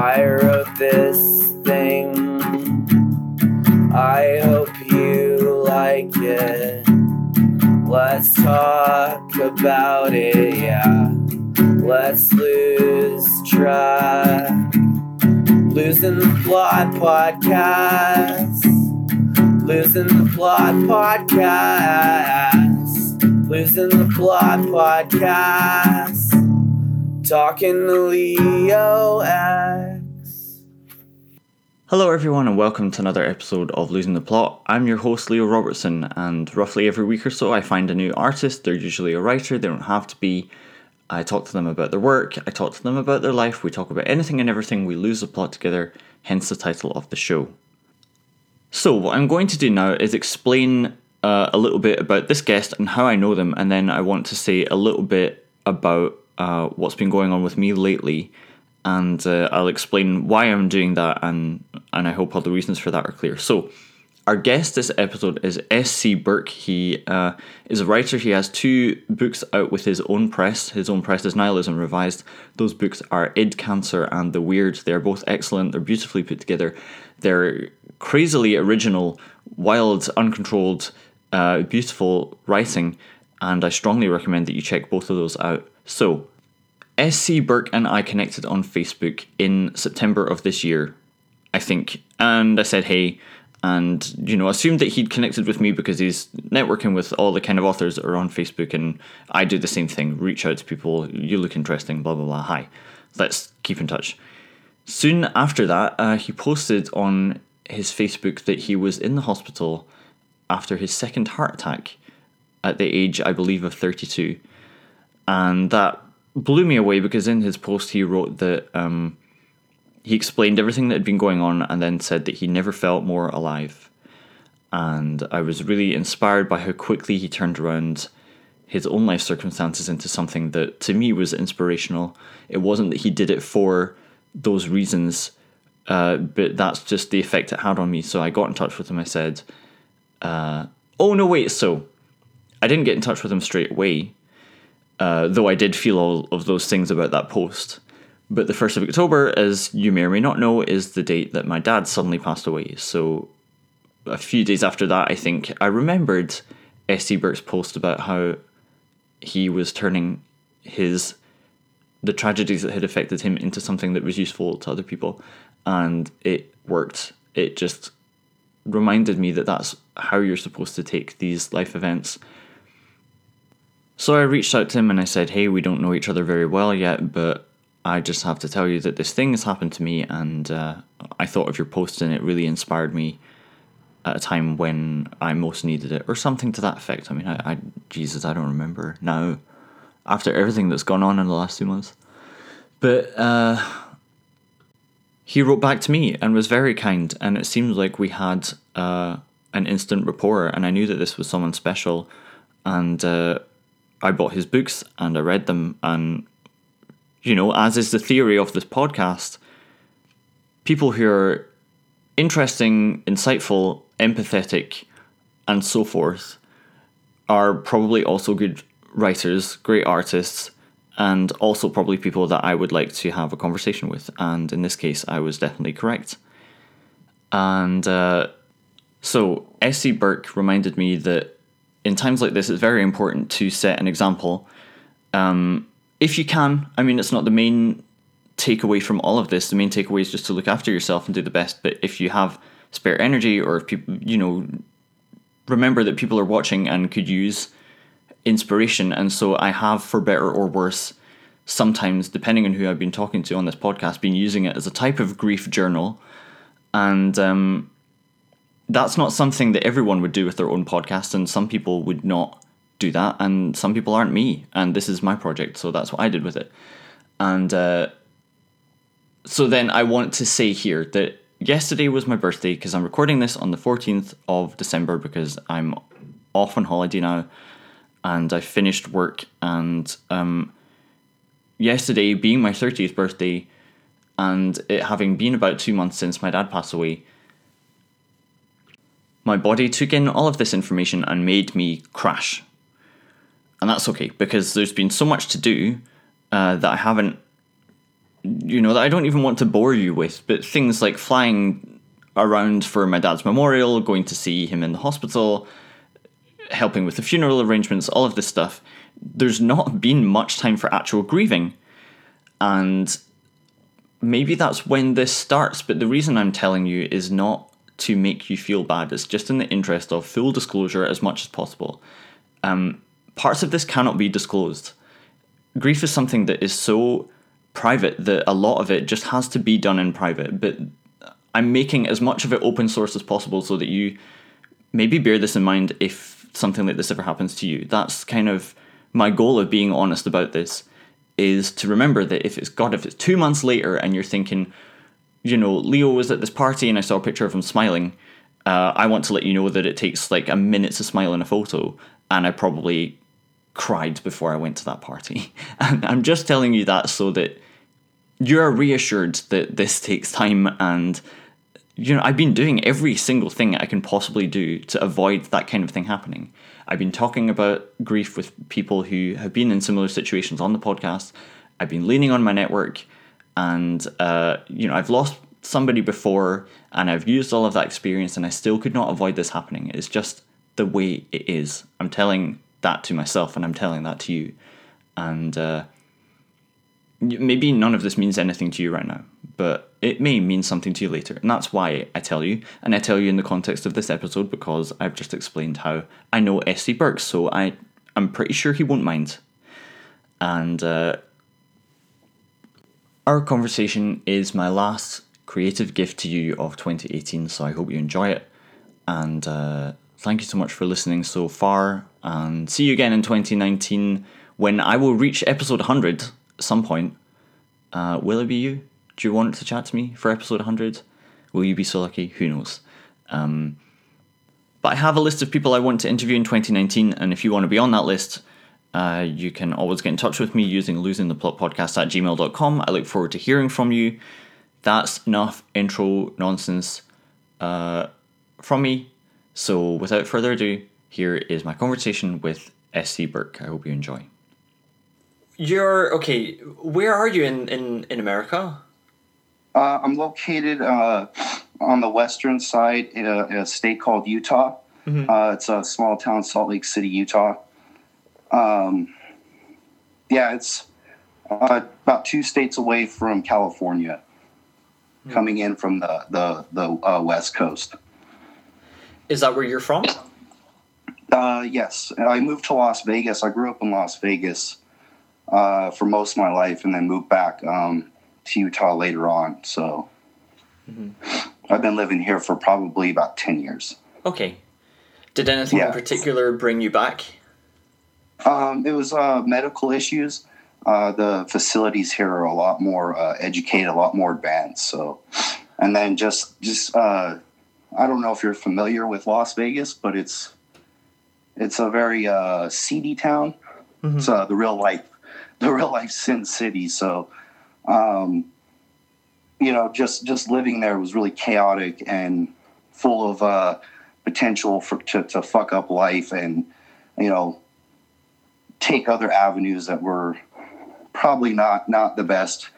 I wrote this thing. I hope you like it. Let's talk about it, yeah. Let's lose track. Losing the plot podcast. Losing the plot podcast. Losing the plot podcast. Talking Leo X. Hello, everyone, and welcome to another episode of Losing the Plot. I'm your host, Leo Robertson, and roughly every week or so, I find a new artist. They're usually a writer, they don't have to be. I talk to them about their work, I talk to them about their life, we talk about anything and everything, we lose the plot together, hence the title of the show. So, what I'm going to do now is explain uh, a little bit about this guest and how I know them, and then I want to say a little bit about uh, what's been going on with me lately, and uh, I'll explain why I'm doing that, and and I hope all the reasons for that are clear. So, our guest this episode is S.C. Burke. He uh, is a writer. He has two books out with his own press. His own press is Nihilism Revised. Those books are Id Cancer and The Weird. They're both excellent. They're beautifully put together. They're crazily original, wild, uncontrolled, uh, beautiful writing, and I strongly recommend that you check both of those out. So, SC Burke and I connected on Facebook in September of this year, I think, and I said hey, and you know assumed that he'd connected with me because he's networking with all the kind of authors that are on Facebook, and I do the same thing: reach out to people. You look interesting, blah blah blah. Hi, let's keep in touch. Soon after that, uh, he posted on his Facebook that he was in the hospital after his second heart attack at the age, I believe, of 32. And that blew me away because in his post he wrote that um, he explained everything that had been going on and then said that he never felt more alive. And I was really inspired by how quickly he turned around his own life circumstances into something that to me was inspirational. It wasn't that he did it for those reasons, uh, but that's just the effect it had on me. So I got in touch with him. I said, uh, "Oh no, wait." So I didn't get in touch with him straight away, uh, though I did feel all of those things about that post. But the first of October, as you may or may not know, is the date that my dad suddenly passed away. So a few days after that, I think I remembered S.C. Burke's post about how he was turning his the tragedies that had affected him into something that was useful to other people, and it worked. It just reminded me that that's how you're supposed to take these life events. So I reached out to him and I said, "Hey, we don't know each other very well yet, but I just have to tell you that this thing has happened to me, and uh, I thought of your post and it really inspired me." At a time when I most needed it, or something to that effect. I mean, I, I Jesus, I don't remember now after everything that's gone on in the last two months. But uh, he wrote back to me and was very kind, and it seemed like we had uh, an instant rapport, and I knew that this was someone special. And uh, I bought his books and I read them, and you know, as is the theory of this podcast, people who are interesting, insightful, empathetic, and so forth are probably also good writers, great artists, and also probably people that I would like to have a conversation with. And in this case, I was definitely correct. And uh, so, S.C. Burke reminded me that in times like this, it's very important to set an example. Um, if you can, I mean, it's not the main takeaway from all of this. The main takeaway is just to look after yourself and do the best. But if you have spare energy, or if people, you know, remember that people are watching and could use inspiration. And so I have, for better or worse, sometimes, depending on who I've been talking to on this podcast, been using it as a type of grief journal. And um, that's not something that everyone would do with their own podcast, and some people would not do that, and some people aren't me, and this is my project, so that's what I did with it. And uh, so then I want to say here that yesterday was my birthday because I'm recording this on the 14th of December because I'm off on holiday now and I finished work. And um, yesterday, being my 30th birthday, and it having been about two months since my dad passed away, my body took in all of this information and made me crash. And that's okay because there's been so much to do uh, that I haven't you know, that I don't even want to bore you with, but things like flying around for my dad's memorial, going to see him in the hospital, helping with the funeral arrangements, all of this stuff, there's not been much time for actual grieving. And maybe that's when this starts, but the reason I'm telling you is not to make you feel bad, it's just in the interest of full disclosure as much as possible. Um, parts of this cannot be disclosed. Grief is something that is so private that a lot of it just has to be done in private, but I'm making as much of it open source as possible so that you maybe bear this in mind if something like this ever happens to you. That's kind of my goal of being honest about this is to remember that if it's God, if it's two months later and you're thinking, you know, Leo was at this party and I saw a picture of him smiling, uh, I want to let you know that it takes like a minute to smile in a photo, and I probably cried before I went to that party. And I'm just telling you that so that you're reassured that this takes time and you know, I've been doing every single thing I can possibly do to avoid that kind of thing happening. I've been talking about grief with people who have been in similar situations on the podcast. I've been leaning on my network, and uh, you know, I've lost somebody before, and I've used all of that experience, and I still could not avoid this happening. It's just the way it is. I'm telling that to myself, and I'm telling that to you, and uh, maybe none of this means anything to you right now, but it may mean something to you later. And that's why I tell you. And I tell you in the context of this episode because I've just explained how I know S.C. Burke, so I, I'm pretty sure he won't mind. And uh, our conversation is my last creative gift to you of 2018, so I hope you enjoy it. And uh, thank you so much for listening so far. And see you again in 2019 when I will reach episode 100 at some point. Uh, will it be you? Do you want to chat to me for episode 100? Will you be so lucky? Who knows? Um, but I have a list of people I want to interview in 2019, and if you want to be on that list, uh, you can always get in touch with me using losingtheplotpodcast at gmail.com. I look forward to hearing from you. That's enough intro nonsense uh, from me. So without further ado, here is my conversation with S.C. Burke. I hope you enjoy. You're okay. Where are you in in in America? Uh, I'm located uh, on the western side in a, in a state called Utah. Mm-hmm. Uh, it's a small town, Salt Lake City, Utah. Um, yeah, it's uh, about two states away from California, Hmm. coming in from the the the uh, west coast. Is that where you're from? Uh, yes, I moved to Las Vegas. I grew up in Las Vegas uh, for most of my life, and then moved back um, to Utah later on. So I've been living here for probably about ten years. Okay. Did anything in particular bring you back? Um, it was uh, medical issues. Uh, the facilities here are a lot more uh, educated, a lot more advanced. So, and then just just uh, I don't know if you're familiar with Las Vegas, but it's it's a very uh, seedy town. It's uh, the real life, the real life Sin City. So, um, you know, just just living there was really chaotic and full of uh, potential for to, to fuck up life and you know take other avenues that were probably not not the best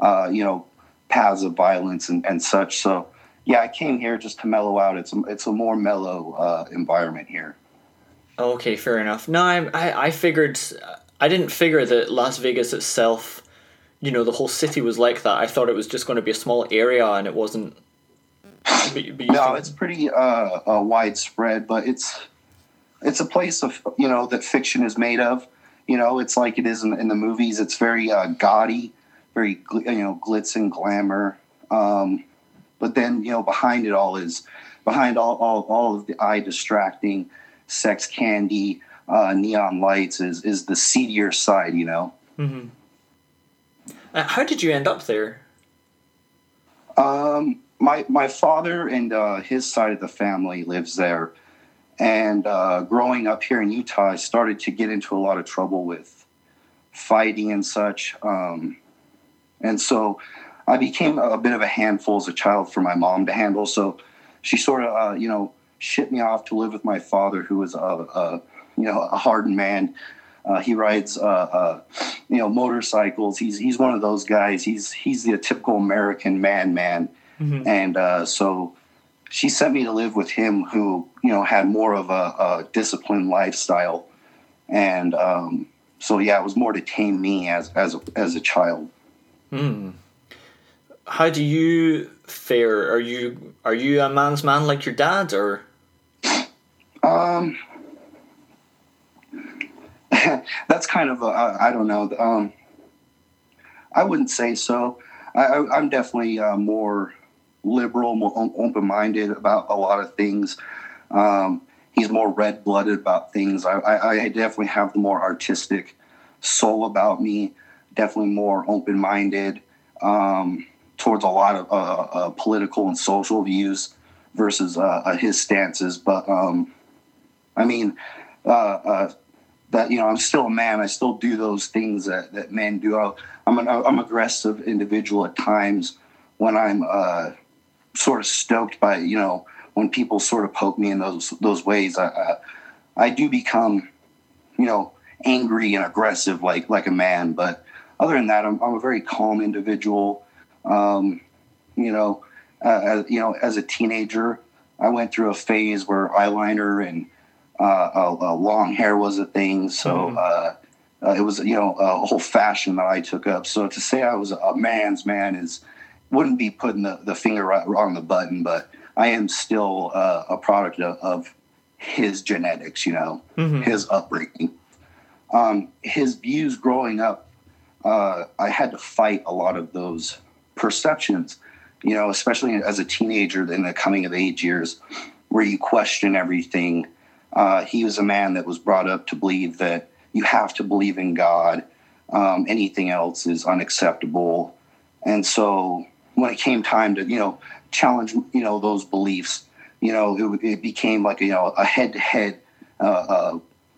uh, you know paths of violence and, and such so yeah i came here just to mellow out it's a, it's a more mellow uh, environment here Okay, fair enough. No, I, I, I figured, I didn't figure that Las Vegas itself, you know, the whole city was like that. I thought it was just going to be a small area and it wasn't. But, but no think- it's pretty uh, uh, widespread but it's it's a place of you know that fiction is made of. You know it's like it is in, in the movies. It's very uh, gaudy very you know glitz and glamour. Um, but then you know behind it all is behind all, all, all of the eye distracting sex candy uh, neon lights is is the seedier side you know? Uh, how did you end up there? Um, my my father and uh, his side of the family lives there, and uh, growing up here in Utah, I started to get into a lot of trouble with fighting and such. Um, and so I became a bit of a handful as a child for my mom to handle. So she sort of, uh, you know, shipped me off to live with my father, who was a, a you know a hardened man. Uh, he rides, uh, uh, you know, motorcycles. He's he's one of those guys. He's he's the typical American man, man. Mhm. And uh, so she sent me to live with him, who you know had more of a, a disciplined lifestyle, and um, so yeah, it was more to tame me as as a, as a child. Hmm. How do you fare? Are you are you a man's man like your dad, or Um, that's kind of a, I, I don't know. Um, I wouldn't say so. I, I, I'm definitely uh, more liberal, more open minded about a lot of things. Um, he's more red blooded about things. I, I, I definitely have the more artistic soul about me. Definitely more open minded um, towards a lot of uh, uh, political and social views versus uh, uh, his stances. But um, I mean, uh, uh, that you know, I'm still a man. I still do those things that, that men do. I'll- I'm an I'm aggressive individual at times when I'm sort of stoked by you know when people sort of poke me in those those ways. I I, I do become you know angry and aggressive like like a man. But other than that, I'm I'm a very calm individual. Um, you know, uh, as, you know, as a teenager, I went through a phase where eyeliner and uh, long hair was a thing. So Mhm. uh, uh, it was, you know, a whole fashion that I took up. So to say I was a man's man is wouldn't be putting the, the finger right on the button, but I am still uh, a product of, of his genetics, you know, Mhm. his upbringing. Um, his views growing up, uh, I had to fight a lot of those perceptions, you know, especially as a teenager in the coming of age years where you question everything. Uh, he was a man that was brought up to believe that you have to believe in God. Um, anything else is unacceptable. And so when it came time to, you know, challenge, you know, those beliefs, you know, it, it became like, you know, a head to head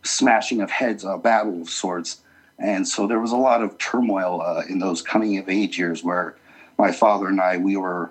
smashing of heads, a battle of sorts. And so there was a lot of turmoil uh, in those coming of age years where my father and I, we were,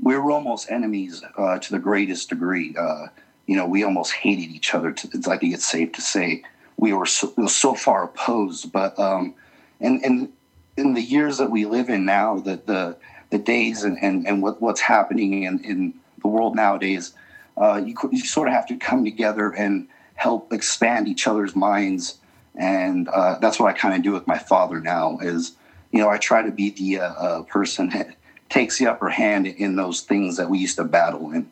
we were almost enemies uh, to the greatest degree. Uh, you know, we almost hated each other. To, it's, I think it's safe to say we were so, we were so far opposed. But um, and and in the years that we live in now, the the, the days and, and, and what, what's happening in, in the world nowadays, uh, you, you sort of have to come together and help expand each other's minds. And uh, that's what I kind of do with my father now. Is you know I try to be the uh, uh, person that takes the upper hand in those things that we used to battle in.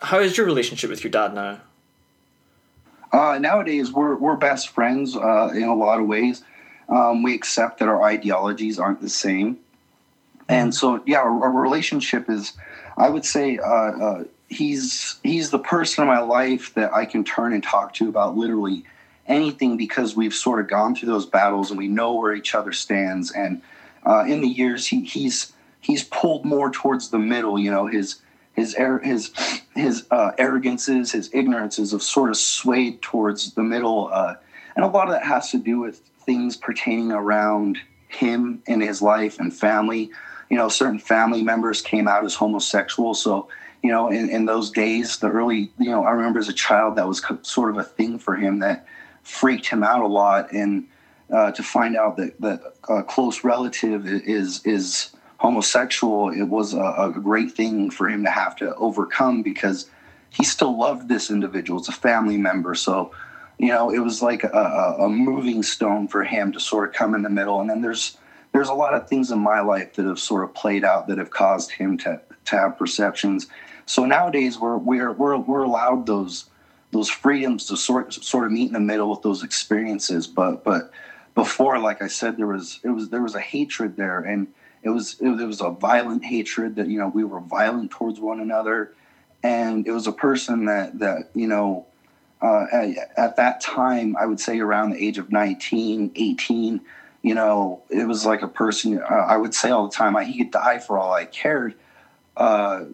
how is your relationship with your dad now? Uh, nowadays, we're we're best friends uh, in a lot of ways. Um, we accept that our ideologies aren't the same, and so yeah, our, our relationship is. I would say uh, uh, he's he's the person in my life that I can turn and talk to about literally anything because we've sort of gone through those battles and we know where each other stands. And uh, in the years, he, he's he's pulled more towards the middle. You know, his his his his uh, arrogances, his ignorances have sort of swayed towards the middle, uh, and a lot of that has to do with things pertaining around him and his life and family. You know, certain family members came out as homosexual, so you know, in, in those days, the early, you know, I remember as a child that was sort of a thing for him that freaked him out a lot, and uh, to find out that that a close relative is is homosexual, it was a, a great thing for him to have to overcome because he still loved this individual. It's a family member, so you know it was like a, a, a moving stone for him to sort of come in the middle. And then there's there's a lot of things in my life that have sort of played out that have caused him to to have perceptions. So nowadays we're we're we're, we're allowed those those freedoms to sort sort of meet in the middle with those experiences. But but before, like I said, there was it was there was a hatred there, and it was it, was- a violent hatred that you know we were violent towards one another, and it was a person that that you know. Uh, at, at that time, I would say around the age of 19, 18, you know, it was like a person, uh, I would say all the time, he could die for all I cared. Uh,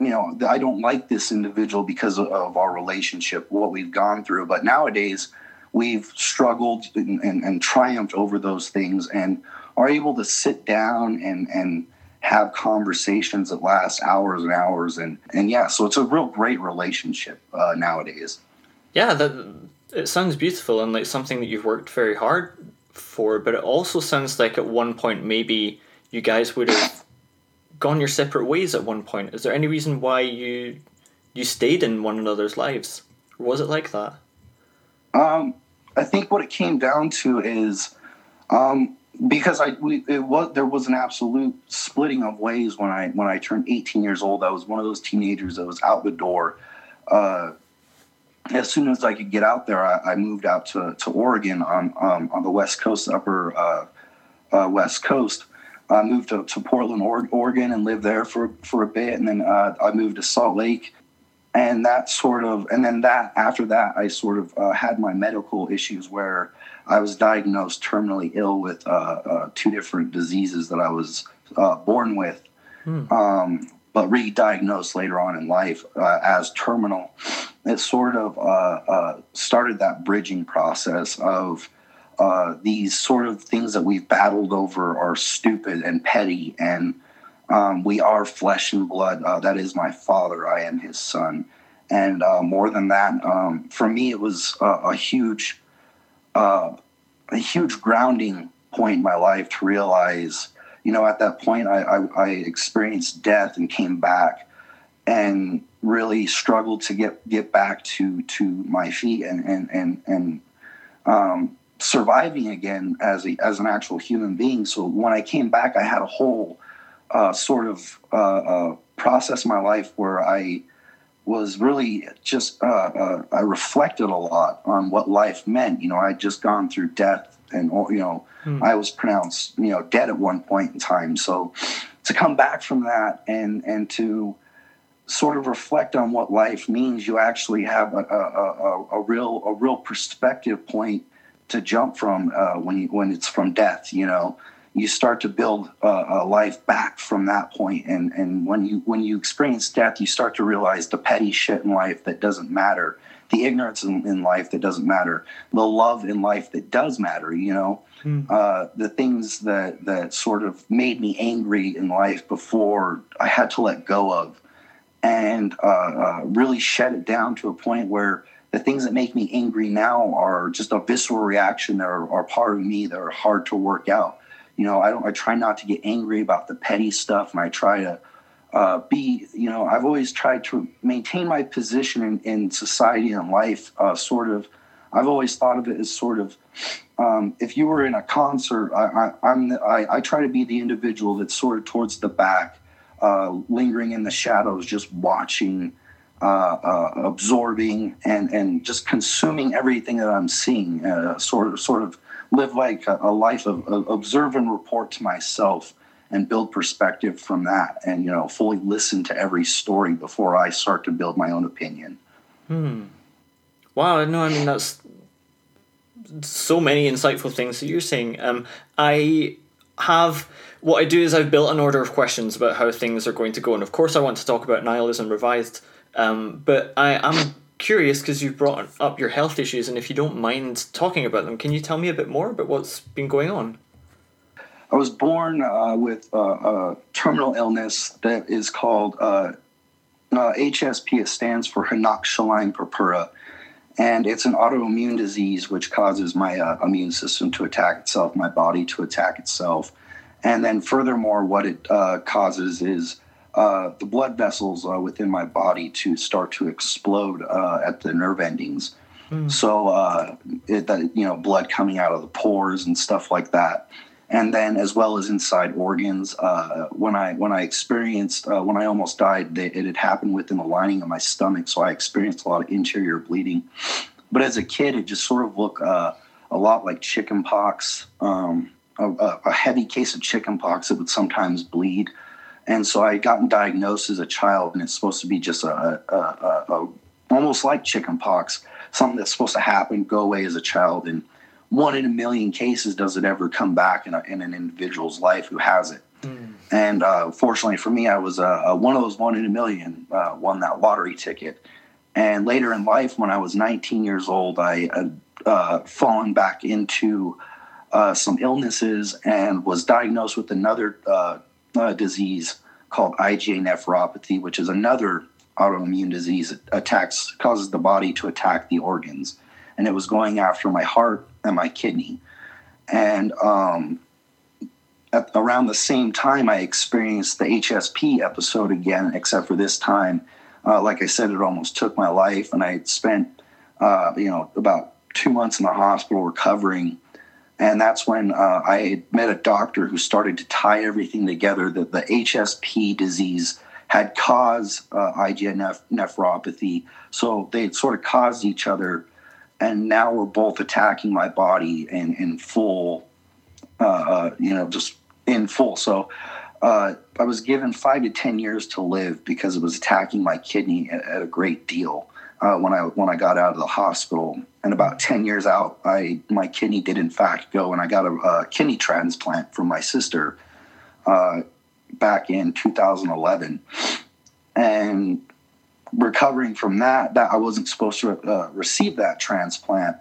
you know, I don't like this individual because of, of our relationship, what we've gone through. But nowadays, we've struggled and, and, and triumphed over those things and are able to sit down and, and have conversations that last hours and hours. And, and yeah, so it's a real great relationship uh, nowadays. Yeah, that it sounds beautiful and like something that you've worked very hard for, but it also sounds like at one point maybe you guys would have gone your separate ways at one point. Is there any reason why you you stayed in one another's lives? Or was it like that? Um, I think what it came down to is um, because I we, it was there was an absolute splitting of ways when I when I turned 18 years old. I was one of those teenagers that was out the door. Uh, as soon as I could get out there, I, I moved out to, to Oregon on um, on the west coast, upper uh, uh, west coast. I moved to, to Portland, Oregon, and lived there for for a bit, and then uh, I moved to Salt Lake, and that sort of, and then that after that, I sort of uh, had my medical issues where I was diagnosed terminally ill with uh, uh, two different diseases that I was born with. Hmm. Um, but re-diagnosed later on in life uh, as terminal. It sort of uh, uh, started that bridging process of uh, these sort of things that we've battled over are stupid and petty, and um, we are flesh and blood. Uh, that is my father. I am his son. And uh, more than that, um, for me, it was a huge, a huge grounding point in my life to realize you know, at that point, I, I, I experienced death and came back and really struggled to get get back to to my feet and and and and um, surviving again as a as an actual human being. So when I came back, I had a whole uh, sort of uh, uh, process in my life where I was really just uh, uh, I reflected a lot on what life meant. You know, I'd just gone through death and you know mm. I was pronounced you know dead at one point in time. So to come back from that and and to sort of reflect on what life means, you actually have a, a, a, a real a real perspective point to jump from uh, when you, when it's from death. You know, you start to build a, a, life back from that point, and and when you when you experience death, you start to realize the petty shit in life that doesn't matter the ignorance in, in, life that doesn't matter, the love in life that does matter. You know, mm. uh, the things that that sort of made me angry in life before I had to let go of, and uh, uh, really shed it down to a point where the things that make me angry now are just a visceral reaction that are, are part of me that are hard to work out. You know, I don't. I try not to get angry about the petty stuff, and I try to uh, be, you know, I've always tried to maintain my position in, in society and life. Uh, sort of, I've always thought of it as sort of, um, if you were in a concert, I, I, am I, I, try to be the individual that's sort of towards the back, uh, lingering in the shadows, just watching, uh, uh, absorbing, and and just consuming everything that I'm seeing. Uh, sort of, sort of live like a, a life of, of observe and report to myself and build perspective from that and you know fully listen to every story before i start to build my own opinion. Hmm. Wow no i mean that's so many insightful things that you're saying. Um i have what i do is i've built an order of questions about how things are going to go and of course i want to talk about nihilism revised. Um but i am curious because you've brought up your health issues and if you don't mind talking about them can you tell me a bit more about what's been going on I was born uh, with a, a, terminal illness that is called uh, uh, HSP. It stands for Henoch-Schönlein purpura, and it's an autoimmune disease which causes my uh, immune system to attack itself, my body to attack itself, and then furthermore, what it uh, causes is uh, the blood vessels within my body to start to explode at the nerve endings. Mm. So, it, that you know, blood coming out of the pores and stuff like that and then as well as inside organs. Uh, when I when I experienced uh, when I almost died, it had happened within the lining of my stomach, so I experienced a lot of interior bleeding. But as a kid, it just sort of looked uh, a lot like chicken pox, um, a, a, heavy case of chicken pox that would sometimes bleed. And so I had gotten diagnosed as a child, and it's supposed to be just a, a, a almost like chicken pox, something that's supposed to happen, go away as a child, and one in a million cases does it ever come back in, a, in an individual's life who has it. Mm. And uh, fortunately for me, I was uh, one of those one in a million, uh, won that lottery ticket. And later in life, when I was 19 years old, I had uh, fallen back into uh, some illnesses and was diagnosed with another uh, disease called IgA nephropathy, which is another autoimmune disease. It attacks, causes the body to attack the organs and it was going after my heart and my kidney. And um, at, around the same time, I experienced the HSP episode again, except for this time, uh, like I said, it almost took my life, and I spent, uh, you know, about two months in the hospital recovering. And that's when uh, I met a doctor who started to tie everything together that the HSP disease had caused uh, nephropathy. So they sort of caused each other. And now we're both attacking my body in, in full, uh, uh you know, just in full. So uh, I was given five to 10 years to live because it was attacking my kidney at, at a great deal uh, when I when I got out of the hospital. And about ten years out, I my kidney did in fact go, and I got a, a kidney transplant from my sister uh, back in 2011. And recovering from that, that I wasn't supposed to uh, receive that transplant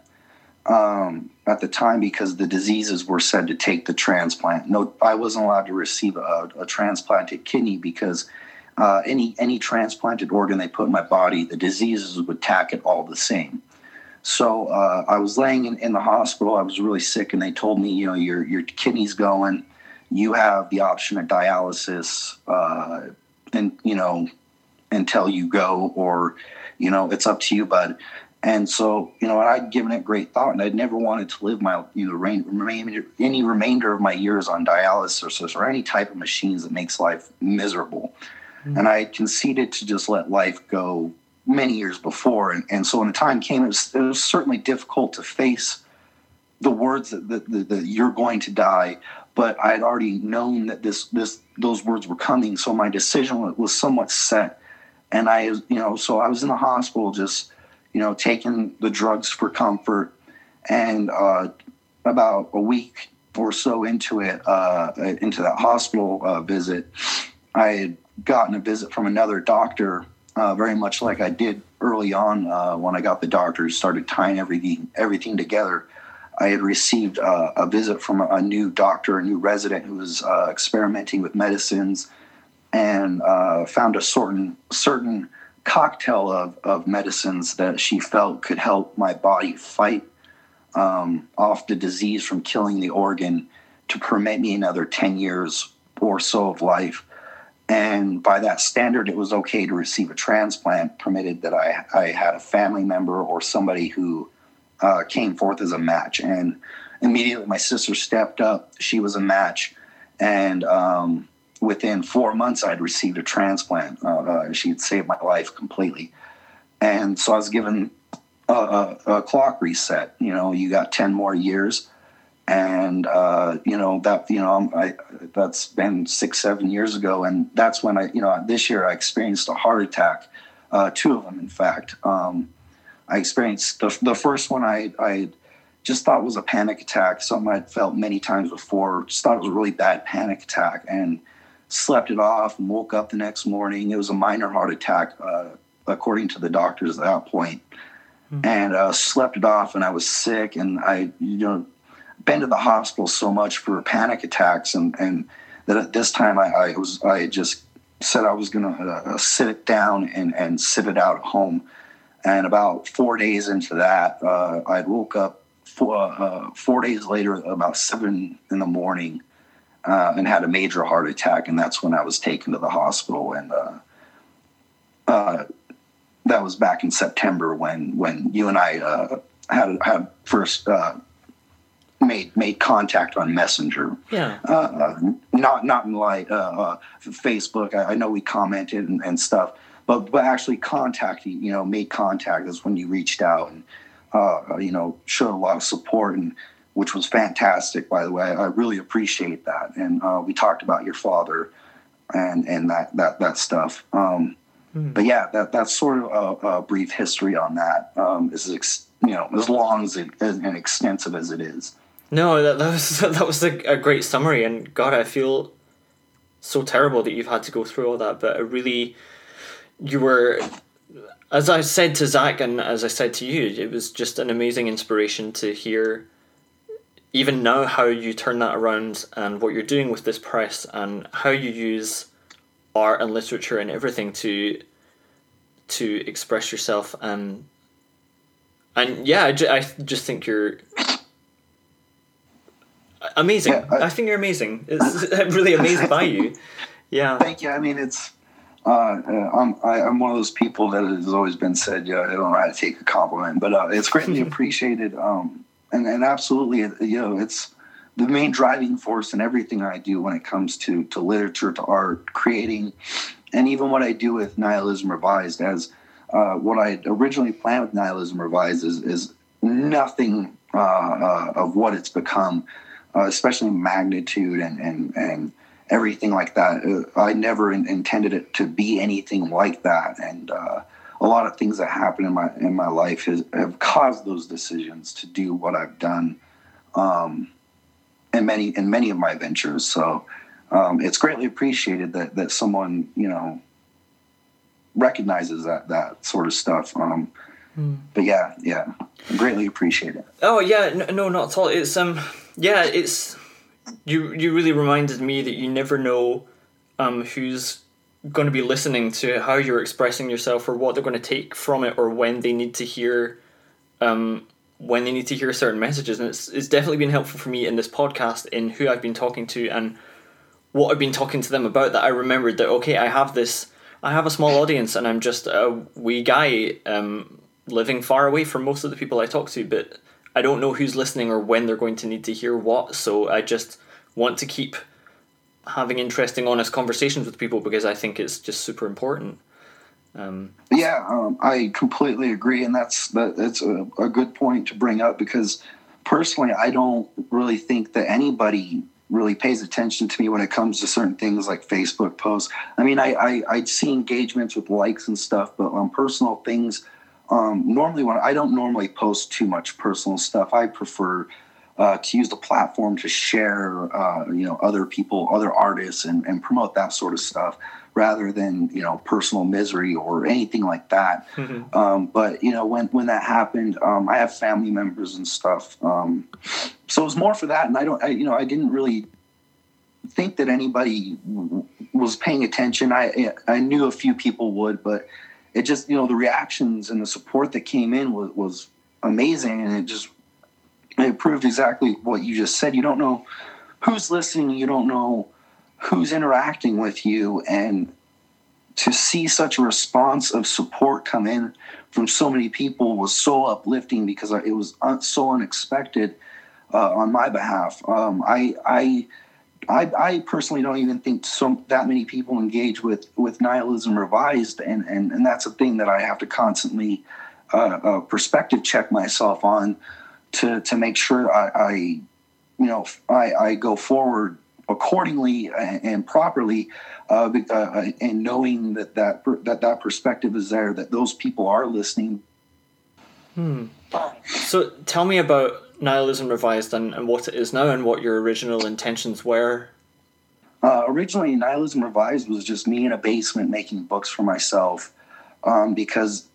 um, at the time because the diseases were said to take the transplant. No, I wasn't allowed to receive a, a transplanted kidney because uh, any any transplanted organ they put in my body, the diseases would attack it all the same. So uh, I was laying in, in the hospital. I was really sick, and they told me, you know, your your kidney's going. You have the option of dialysis, uh, and you know, until you go, or you know, it's up to you, bud. And so, you know, I'd given it great thought, and I'd never wanted to live my, you know, remain, any remainder of my years on dialysis or any type of machines that makes life miserable. Mm-hmm. And I conceded to just let life go many years before. And, and so when the time came, it was, it was certainly difficult to face the words that, that, that, that you're going to die. But I had already known that this, this, those words were coming. So my decision was somewhat set. And I, you know, so I was in the hospital just, you know, taking the drugs for comfort. And uh, about a week or so into it, uh, into that hospital uh, visit, I had gotten a visit from another doctor, uh, very much like I did early on uh, when I got the doctor, started tying everything everything together. I had received uh, a visit from a, new doctor, a new resident who was experimenting with medicines, and uh, found a certain certain cocktail of, of medicines that she felt could help my body fight um, off the disease from killing the organ to permit me another 10 years or so of life. And by that standard, it was okay to receive a transplant, permitted that I, I had a family member or somebody who uh, came forth as a match. And immediately my sister stepped up. She was a match. And um, within four months, I'd received a transplant. Uh, uh, she had saved my life completely. And so I was given a, a, a clock reset. You know, you got 10 more years and uh, you know that you know I, that's been six seven years ago and that's when i you know this year i experienced a heart attack uh, two of them in fact um, i experienced the, the first one i i just thought was a panic attack something i'd felt many times before just thought it was a really bad panic attack and slept it off and woke up the next morning it was a minor heart attack uh, according to the doctors at that point mm-hmm. and uh, slept it off and i was sick and i you know been to the hospital so much for panic attacks, and and that at this time I, I was I just said I was going to uh, sit it down and and sit it out at home. And about four days into that, uh, I woke up four, uh, four days later, about seven in the morning, uh, and had a major heart attack. And that's when I was taken to the hospital. And uh, uh, that was back in September when when you and I had had first made made contact on Messenger. Yeah. Uh, uh, not not in like uh, uh, Facebook. I, I, know we commented and, and, stuff, but but actually contacting, you know, made contact is when you reached out and uh, you know showed a lot of support and which was fantastic. By the way, I really appreciate that. And uh, we talked about your father and and that that that stuff. Um, mm. But yeah, that that's sort of a, a brief history on that. Um, is ex- you know as long as it as, and extensive as it is. No, that, that was that was a, a great summary, and God, I feel so terrible that you've had to go through all that. But it really, you were, as I said to Zach, and as I said to you, it was just an amazing inspiration to hear. Even now, how you turn that around and what you're doing with this press, and how you use art and literature and everything to to express yourself and and yeah, I, ju- I just think you're amazing. Yeah, I- I, think you're amazing. It's I'm really amazed by you. Yeah. Thank you. I mean, it's. Uh, uh, I'm I, I'm one of those people that has always been said, yeah, I don't know how to take a compliment, but uh, it's greatly appreciated. Um, and and absolutely, you know, it's the main driving force in everything I do when it comes to to literature, to art, creating, and even what I do with Nihilism Revised. As uh, what I originally planned with Nihilism Revised is is nothing uh, uh, of what it's become, uh, especially magnitude and and and everything like that. Uh, I never in, intended it to be anything like that, and uh, a lot of things that happen in my in my life has, have caused those decisions to do what I've done, um, in many in many of my ventures. So um, it's greatly appreciated that that someone you know recognizes that that sort of stuff. Um, But yeah, yeah, I greatly appreciate it. Oh yeah, no, no, not at all. It's um, yeah, it's you. You really reminded me that you never know, um, who's going to be listening to how you're expressing yourself or what they're going to take from it or when they need to hear, um, when they need to hear certain messages. And it's it's definitely been helpful for me in this podcast in who I've been talking to and what I've been talking to them about. That I remembered that okay, I have this. I have a small audience and I'm just a wee guy um, living far away from most of the people I talk to, but I don't know who's listening or when they're going to need to hear what. So I just want to keep having interesting, honest conversations with people because I think it's just super important. Um, Yeah, um, I completely agree, and that's that. It's a, a good point to bring up because personally, I don't really think that anybody really pays attention to me when it comes to certain things like Facebook posts. I mean, I I, I see engagements with likes and stuff, but on personal things, um, normally when I don't normally post too much personal stuff, I prefer. Uh, to use the platform to share, uh, you know, other people, other artists, and, and promote that sort of stuff rather than you know personal misery or anything like that. Um, but you know when when that happened, um, I have family members and stuff, um, so it was more for that. And I don't, I, you know, I didn't really think that anybody w- was paying attention. I I knew a few people would, but it just you know the reactions and the support that came in was was amazing, and it just it proved exactly what you just said. You don't know who's listening. You don't know who's interacting with you and to see such a response of support come in from so many people was so uplifting because it was un- so unexpected uh, on my behalf. Um, I, I, I, I personally don't even think so that many people engage with with nihilism revised, and and and that's a thing that I have to constantly uh, uh, perspective check myself on to to make sure I, I you know I, I go forward accordingly and, properly uh, uh, and knowing that that that that perspective is there that those people are listening Hmm. so tell me about Nihilism Revised and, and what it is now and what your original intentions were. Uh, originally, Nihilism Revised was just me in a basement making books for myself, um, because,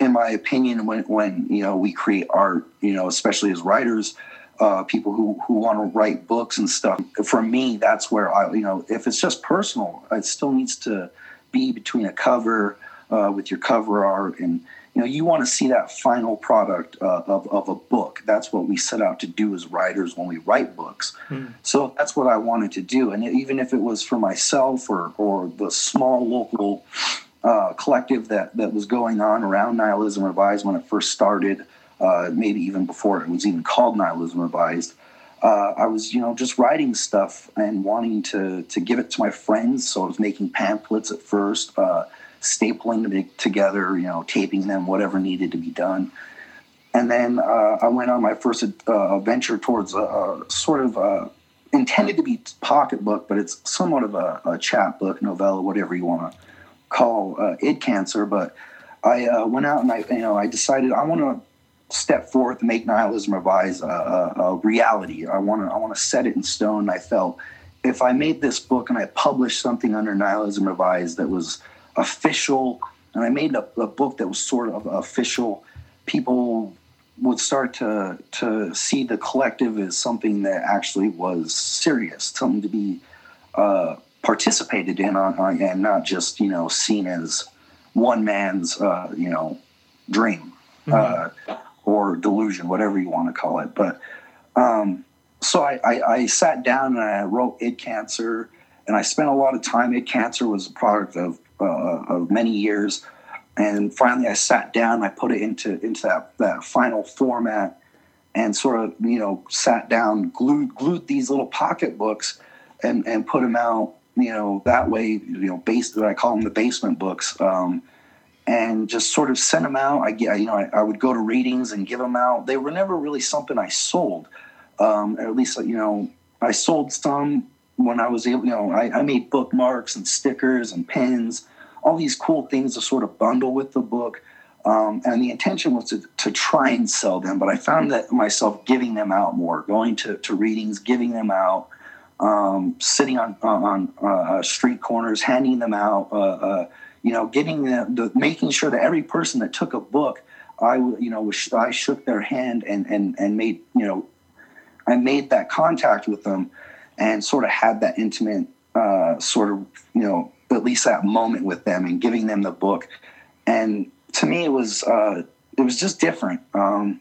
in my opinion, when when you know we create art, you know, especially as writers, uh, people who who want to write books and stuff. For me, that's where I, you know, if it's just personal, it still needs to be between a cover uh, with your cover art and you know you want to see that final product uh, of, of a book. That's what we set out to do as writers when we write books. So that's what i wanted to do. And even if it was for myself or, or the small local uh, collective that, that was going on around nihilism revised when it first started uh, maybe even before it was even called nihilism revised uh, I was, you know, just writing stuff and wanting to to give it to my friends. So I was making pamphlets at first, uh, stapling them together, you know, taping them, whatever needed to be done. And then uh, I went on my first uh, venture towards a, a sort of uh, intended to be pocketbook, but it's somewhat of a, a chapbook, novella, whatever you want to call uh, cancer. But I uh, went out and I, you know, I decided I want to step forth and make nihilism revised a, a, a reality. I want to I want to set it in stone. I felt if I made this book and I published something under nihilism revised that was official, and I made a, a book that was sort of official, people would start to to see the collective as something that actually was serious, something to be uh, participated in on, and not just you know seen as one man's uh, you know dream. Uh, or delusion, whatever you want to call it. But um, so I, I, I, sat down and I wrote Id Cancer, and I spent a lot of time. Id Cancer was a product of, uh, of many years. And finally, I sat down, I put it into, into that, that final format and sort of, you know, sat down, glued, glued these little pocketbooks and, and put them out, you know, that way, you know, based, I call them the basement books. Um, and just sort of sent them out. I get, you know, I, I, would go to readings and give them out. They were never really something I sold, um, at least you know, I sold some when I was able. You know, I, I, made bookmarks and stickers and pins, all these cool things to sort of bundle with the book. Um, and the intention was to, to try and sell them, but I found that myself giving them out more, going to, to readings, giving them out, um, sitting on on uh, street corners, handing them out. Uh, uh, you know, getting the, the, making sure that every person that took a book, I you know was, I shook their hand and and and made you know, I made that contact with them, and sort of had that intimate uh, sort of you know at least that moment with them and giving them the book, and to me it was uh, it was just different, um,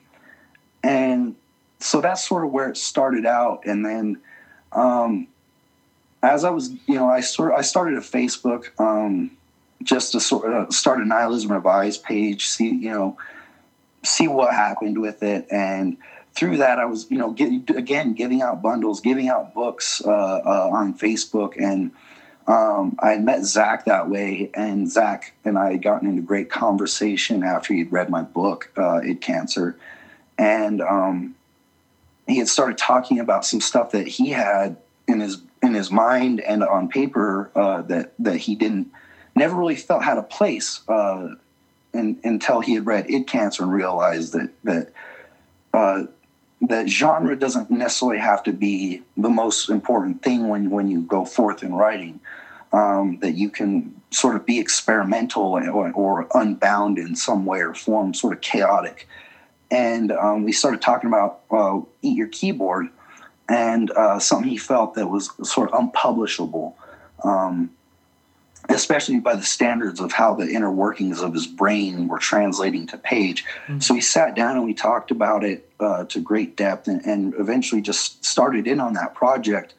and so that's sort of where it started out, and then. Um, as I was, you know, I sort I started a Facebook um, just to sort of start a nihilism revised page, see you know, see what happened with it, and through that I was you know again giving out bundles, giving out books uh, uh, on Facebook, and um, I met Zach that way, and Zach and I had gotten into great conversation after he'd read my book, uh, Id Cancer, and um, he had started talking about some stuff that he had in his in his mind and on paper uh, that that he didn't never really felt had a place uh, in, until he had read Id Cancer and realized that that uh, that genre doesn't necessarily have to be the most important thing when when you go forth in writing. Um, that you can sort of be experimental or, or, unbound in some way or form, sort of chaotic. And um, we started talking about uh, Eat Your Keyboard and uh, something he felt that was sort of unpublishable. Um, especially by the standards of how the inner workings of his brain were translating to page. Mm-hmm. So we sat down and we talked about it uh, to great depth and, and, eventually just started in on that project.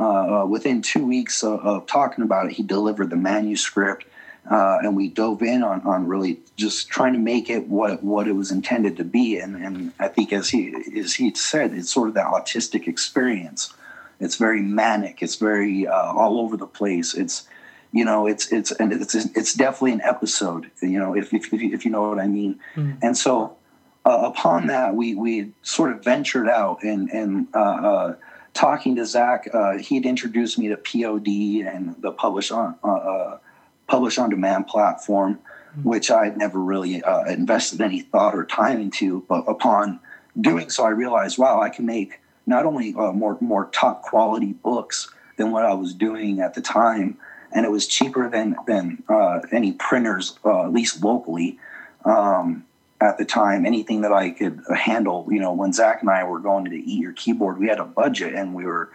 Uh, uh, within two weeks of, of, talking about it, he delivered the manuscript. Uh, and we dove in on, on really just trying to make it what what it was intended to be, and, and I think as he as he said, it's sort of that autistic experience. It's very manic. It's very uh, all over the place. It's you know it's it's and it's it's definitely an episode you know if if, if you know what i mean mm. and so uh, upon that we we sort of ventured out and and uh, uh, talking to zach uh, he'd introduced me to pod and the publish on uh, uh, publish on demand platform mm. which i had never really invested any thought or time into but upon doing so i realized wow i can make not only more more top quality books than what i was doing at the time and it was cheaper than than uh, any printers, uh, at least locally, um, at the time. Anything that I could handle, you know, when Zach and I were going to eat your keyboard, we had a budget, and we were.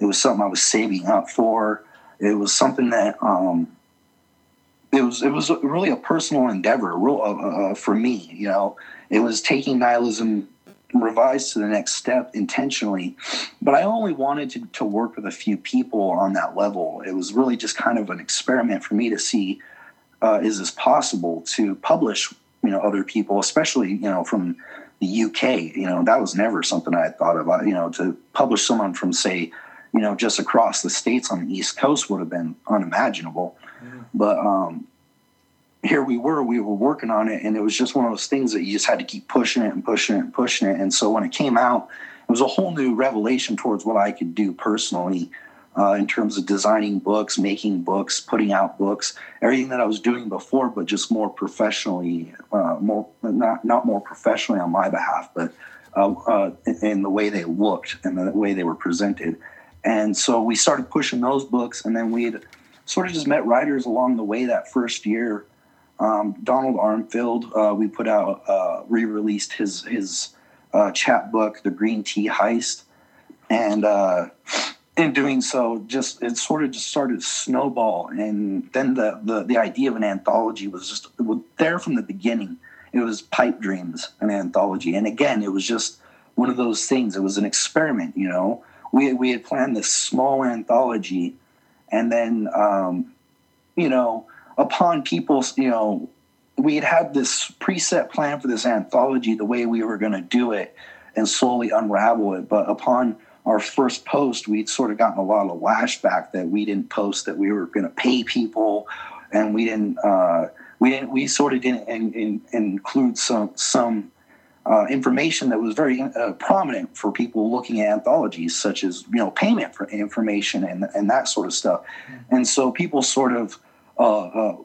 It was something I was saving up for. It was something that um, it was. It was really a personal endeavor, real uh, uh for me. You know, it was taking nihilism revised to the next step intentionally. But I only wanted to, to work with a few people on that level. It was really just kind of an experiment for me to see uh, is this possible to publish, you know, other people, especially, you know, from the UK. You know, that was never something I had thought of. You know, to publish someone from, say, you know, just across the states on the East Coast would have been unimaginable. But um, here we were, we were working on it, and it was just one of those things that you just had to keep pushing it and pushing it and pushing it. And so when it came out, it was a whole new revelation towards what I could do personally uh, in terms of designing books, making books, putting out books, everything that I was doing before, but just more professionally, uh, more not not more professionally on my behalf, but uh, uh in the way they looked and the way they were presented. And so we started pushing those books, and then we had sort of just met writers along the way that first year um, Donald Armfield, uh, we put out, uh, re-released his his uh, chapbook, The Green Tea Heist, and uh, in doing so, just it sort of just started to snowball, and then the the, the idea of an anthology was just was there from the beginning. it was Pipe Dreams, an anthology. And again, it was just one of those things. It was an experiment, you know. We we had planned this small anthology, and then um, you know, upon people, you know, we had had this preset plan for this anthology, the way we were going to do it, and slowly unravel it. But upon our first post, we'd sort of gotten a lot of lashback that we didn't post that we were going to pay people, and we didn't. Uh, we didn't. We sort of didn't in, in, include some some uh, information that was very uh, prominent for people looking at anthologies, such as you know payment for information and and that sort of stuff. Mm-hmm. And so people sort of uh, uh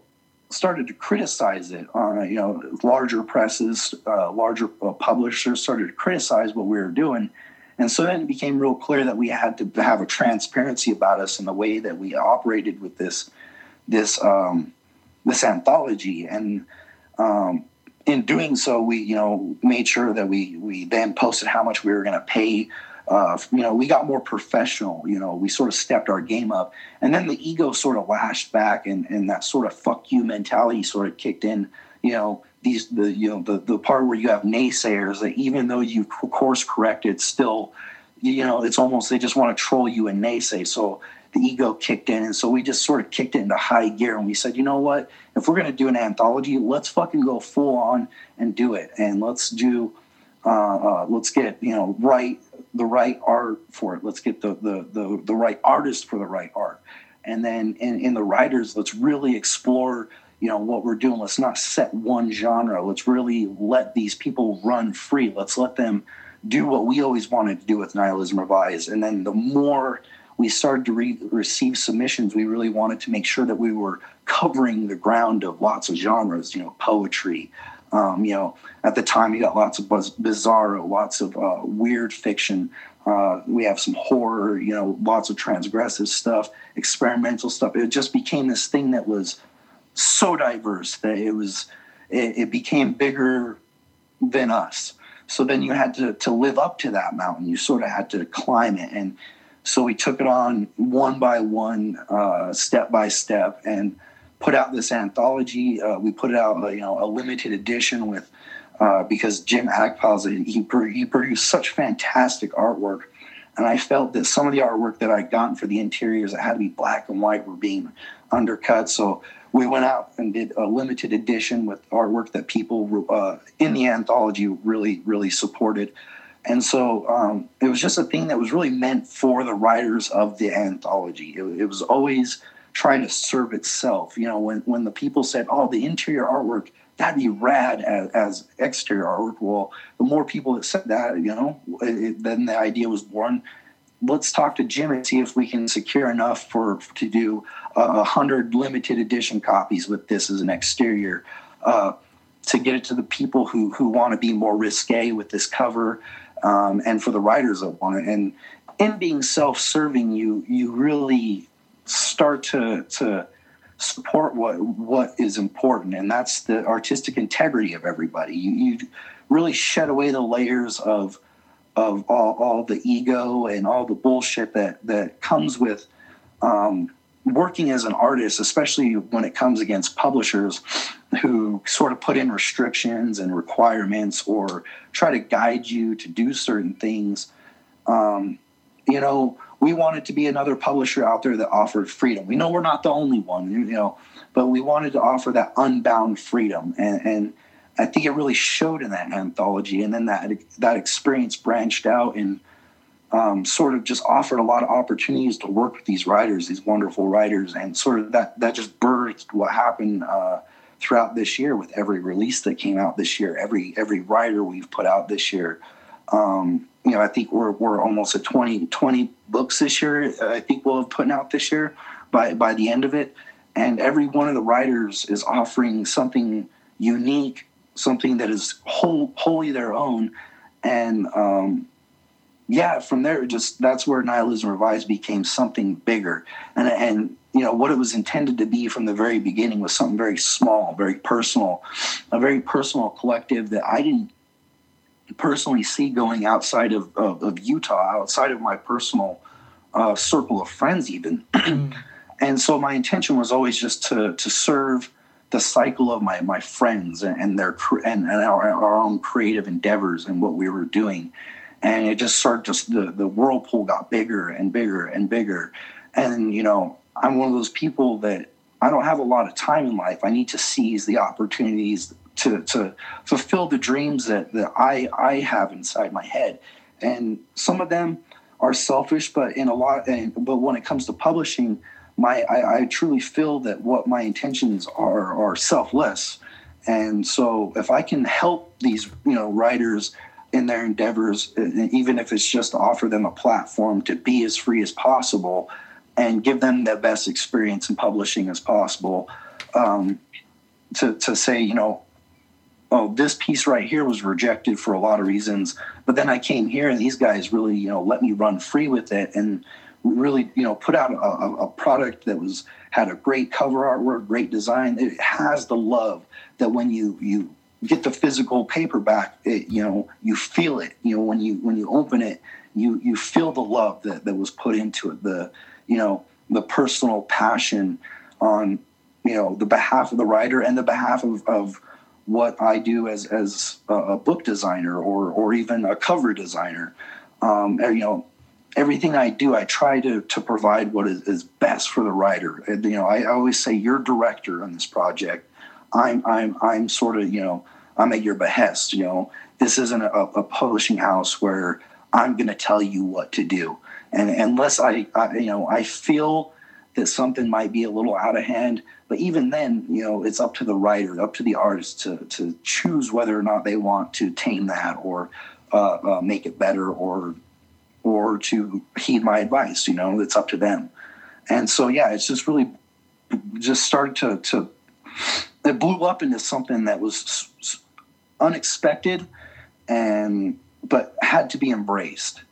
started to criticize it. Uh, you know, larger presses, uh, larger publishers started to criticize what we were doing. And so then it became real clear that we had to have a transparency about us in the way that we operated with this this um, this anthology. And um, in doing so, we you know made sure that we we then posted how much we were going to pay. Uh, you know, we got more professional. You know, we sort of stepped our game up, and then the ego sort of lashed back, and and that sort of "fuck you" mentality sort of kicked in. You know, these the you know the the part where you have naysayers that even though you course corrected, still, you know, it's almost they just want to troll you and naysay. So the ego kicked in. And so we just sort of kicked it into high gear and we said, you know what? If we're going to do an anthology, let's fucking go full on and do it. And let's do, uh, uh, let's get, you know, right, the right art for it. Let's get the, the, the, the right artist for the right art. And then in, in the writers, let's really explore, you know, what we're doing. Let's not set one genre. Let's really let these people run free. Let's let them do what we always wanted to do with Nihilism Revised. And then the more, we started to re- receive submissions, we really wanted to make sure that we were covering the ground of lots of genres, you know, poetry. Um, you know, at the time, you got lots of bizarro, lots of uh, weird fiction. Uh, we have some horror, you know, lots of transgressive stuff, experimental stuff. It just became this thing that was so diverse that it was, it, it became bigger than us. So then you had to, to live up to that mountain. You sort of had to climb it. And so we took it on one by one, uh, step by step, and put out this anthology. Uh, we put it out, you know, a limited edition with uh, because Jim Agpalza he, he produced such fantastic artwork, and I felt that some of the artwork that I'd gotten for the interiors that had to be black and white were being undercut. So we went out and did a limited edition with artwork that people uh, in the anthology really really supported. And so um, it was just a thing that was really meant for the writers of the anthology. It, it, was always trying to serve itself. You know, when, when the people said, oh, the interior artwork, that'd be rad as, as exterior artwork. Well, the more people that said that, you know, it, then the idea was born. Let's talk to Jim and see if we can secure enough for to do a uh, hundred limited edition copies with this as an exterior. Uh, to get it to the people who who want to be more risque with this cover, um, and for the writers that want it. And in being self-serving, you you really start to to support what what is important, and that's the artistic integrity of everybody. You, you really shed away the layers of of all, all the ego and all the bullshit that that comes with um, working as an artist, especially when it comes against publishers who sort of put in restrictions and requirements or try to guide you to do certain things. Um, you know, we wanted to be another publisher out there that offered freedom. We know we're not the only one, you know, but we wanted to offer that unbound freedom. And, and I think it really showed in that anthology. And then that, that experience branched out and um, sort of just offered a lot of opportunities to work with these writers, these wonderful writers, and sort of that that just birthed what happened uh, throughout this year with every release that came out this year, every every writer we've put out this year. Um, you know, I think we're we're almost at 20, 20 books this year. I think we'll have putting out this year by by the end of it, and every one of the writers is offering something unique, something that is whole, wholly their own, and um, yeah, from there, just that's where nihilism revised became something bigger, and and you know what it was intended to be from the very beginning was something very small, very personal, a very personal collective that I didn't personally see going outside of of, of Utah, outside of my personal uh, circle of friends, even. and so my intention was always just to to serve the cycle of my my friends and, and their and, and our, our own creative endeavors and what we were doing and it just started just the, the whirlpool got bigger and bigger and bigger and you know i'm one of those people that i don't have a lot of time in life. I need to seize the opportunities to, to fulfill the dreams that, that I, I have inside my head. And some of them are selfish but in a lot and, but when it comes to publishing my I, I truly feel that what my intentions are are selfless. And so if i can help these you know writers in their endeavors, even if it's just to offer them a platform to be as free as possible and give them the best experience in publishing as possible. Um, to, to say, you know, oh, this piece right here was rejected for a lot of reasons, but then I came here and these guys really, you know, let me run free with it and really, you know, put out a, a product that was had a great cover artwork, great design. It has the love that when you you get the physical paperback, it, you know, you feel it. You know, when you when you open it, you you feel the love that, that was put into it. The you know the personal passion on you know the behalf of the writer and the behalf of, of what I do as as a, book designer or or even a cover designer. Um, you know, everything I do, I try to to provide what is, is best for the writer. And, you know, I, I always say you're director on this project. I'm I'm I'm sort of you know I'm at your behest. You know, this isn't a, a publishing house where I'm going to tell you what to do. And unless I, I, you know, I feel that something might be a little out of hand, but even then, you know, it's up to the writer, up to the artist to to choose whether or not they want to tame that or uh, uh, make it better or or to heed my advice. You know, it's up to them. And so, yeah, it's just really just started to to it blew up into something that was unexpected and but had to be embraced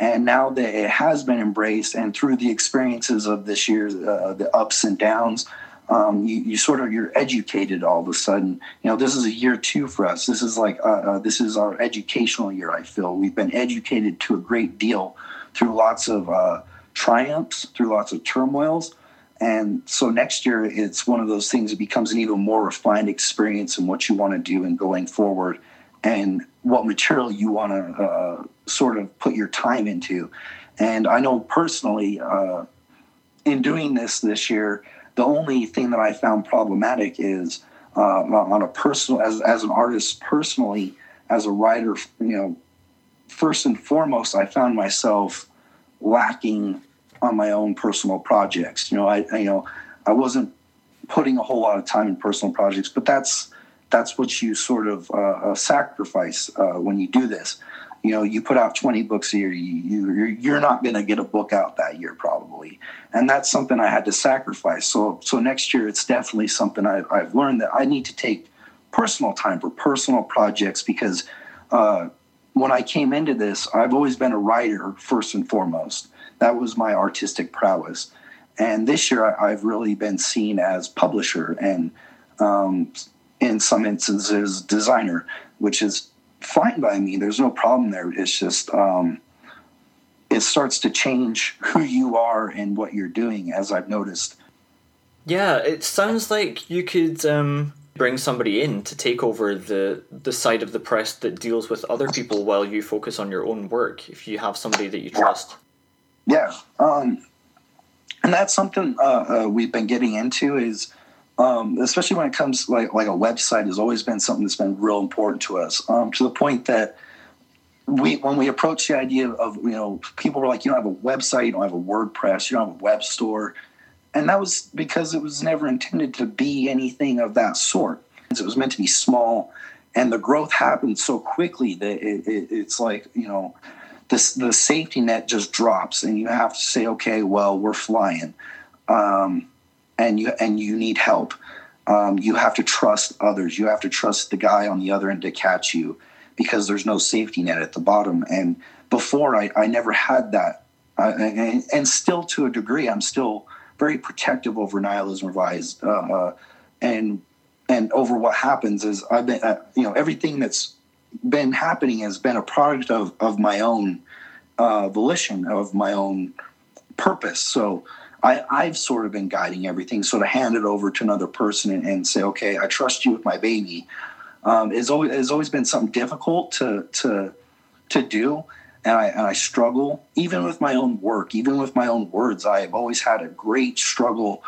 and now that it has been embraced and through the experiences of this year uh, the ups and downs um, you, you, sort of you're educated all of a sudden. You know this is a year two for us. This is like uh, uh, this is our educational year i feel. We've been educated to a great deal through lots of uh, triumphs through lots of turmoils. And so next year, it's one of those things that becomes an even more refined experience in what you want to do and going forward and what material you want to uh, sort of put your time into. And I know personally, uh, in doing this this year, the only thing that I found problematic is uh, on a personal, as, as an artist personally, as a writer, you know, first and foremost, I found myself lacking on my own personal projects. You know, I, I you know I wasn't putting a whole lot of time in personal projects, but that's that's what you sort of uh, uh, sacrifice uh, when you do this. You know, you put out 20 books a year, you, you you're not going to get a book out that year probably, and that's something I had to sacrifice. So so next year, it's definitely something I, I've learned that I need to take personal time for personal projects because uh, when I came into this, I've always been a writer first and foremost that was my artistic prowess. And this year, I, have really been seen as publisher and, um, in some instances, designer, which is fine by me. There's no problem there. It's just um, it starts to change who you are and what you're doing, as I've noticed. Yeah, it sounds like you could um, bring somebody in to take over the the side of the press that deals with other people while you focus on your own work. If you have somebody that you trust. Yeah, um, and that's something uh, uh, we've been getting into is. Um, especially when it comes like like a website has always been something that's been real important to us. Um, to the point that we when we approach the idea of you know people were like you don't have a website you don't have a wordpress you don't have a web store. And that was because it was never intended to be anything of that sort. It was meant to be small and the growth happened so quickly that it, it, it's like you know the, the safety net just drops and you have to say okay well we're flying. Um, and you and you need help. Um, you have to trust others. You have to trust the guy on the other end to catch you because there's no safety net at the bottom. And before i, I never had that. Uh, and, and, still to a degree i'm still very protective over nihilism revised uh, uh, and and over what happens is i've been uh, you know everything that's been happening has been a product of, of my own uh, volition, of my own purpose. So I, I've sort of been guiding everything. sort of hand it over to another person and, and say, okay, I trust you with my baby, um, is always has always been something difficult to to to do. And I and I struggle even with my own work, even with my own words. I have always had a great struggle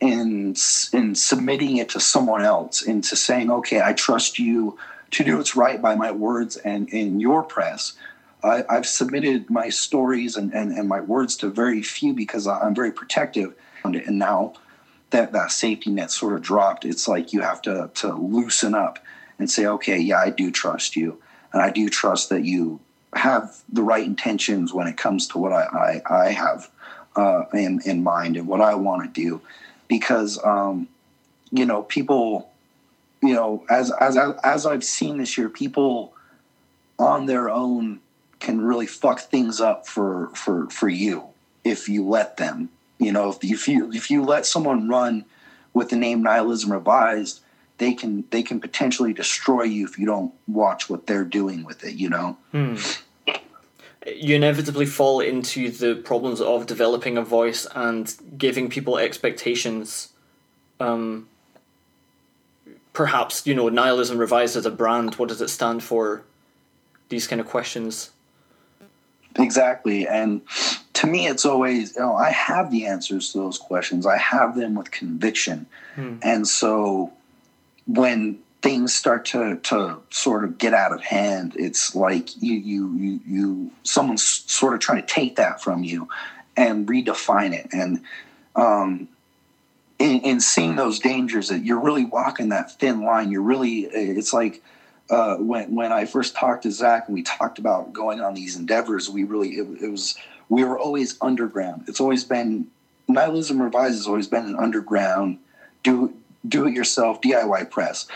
in in submitting it to someone else, into saying, okay, I trust you to do what's right by my words and in your press. I, have submitted my stories and, and, and my words to very few because I'm very protective. And now that that safety net sort of dropped, it's like you have to, to loosen up and say, okay, yeah, I do trust you. And I do trust that you have the right intentions when it comes to what I, I, I have uh, in, in mind and what I want to do. Because, um, you know, people, you know, as, as, as I've seen this year, people on their own can really fuck things up for for for you if you let them. You know, if, you, if you if you let someone run with the name Nihilism Revised, they can they can potentially destroy you if you don't watch what they're doing with it. You know. Hmm. You inevitably fall into the problems of developing a voice and giving people expectations. Um, perhaps you know nihilism revised as a brand. What does it stand for? These kind of questions. Exactly. And to me, it's always, you know, I have the answers to those questions. I have them with conviction. Hmm. And so when things start to, to sort of get out of hand, it's like you, you, you, you, someone's sort of trying to take that from you and redefine it. And, um, in, in seeing those dangers that you're really walking that thin line, you're really, it's like, uh, when when I first talked to Zach and we talked about going on these endeavors, we really it, it, was we were always underground. It's always been nihilism revised has always been an underground do do it yourself DIY press.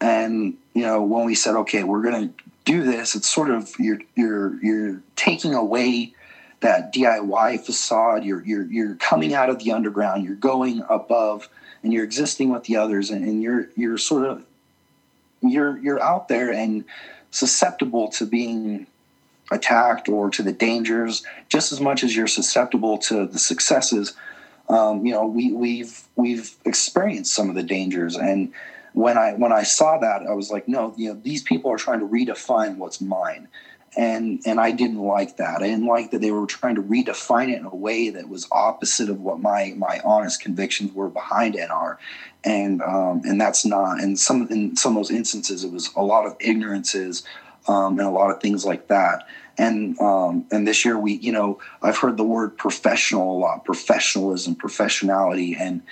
And you know when we said okay we're to do this, it's sort of you're you're you're taking away that DIY facade. You're you're you're coming out of the underground. You're going above and you're existing with the others and, and you're you're sort of you're you're out there and susceptible to being attacked or to the dangers just as much as you're susceptible to the successes. Um, you know we, we've we've experienced some of the dangers. And when i when i saw that i was like no you know these people are trying to redefine what's mine. And and I didn't like that. I didn't like that they were trying to redefine it in a way that was opposite of what my my honest convictions were behind NR, and um, and that's not. And some in some of those instances, it was a lot of ignorances um, and a lot of things like that. And um, and this year we, you know, I've heard the word professional a lot, professionalism, professionality, and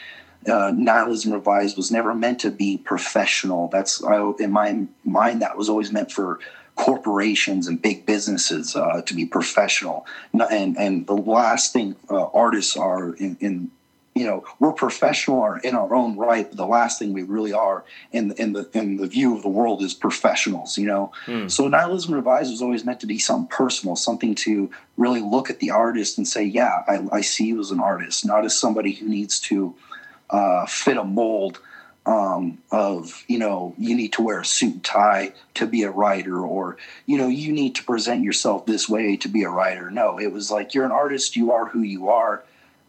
uh, nihilism revised was never meant to be professional. That's I, in my mind that was always meant for corporations and big businesses uh, to be professional. And and the last thing uh, artists are in, in, you know we're professional or in our own right, but the last thing we really are in in the in the view of the world is professionals. You know, mm. so nihilism revised was always meant to be something personal, something to really look at the artist and say, yeah, I, I see you as an artist, not as somebody who needs to uh, fit a mold um, of you know you need to wear a suit and tie to be a writer or you know you need to present yourself this way to be a writer no it was like you're an artist you are who you are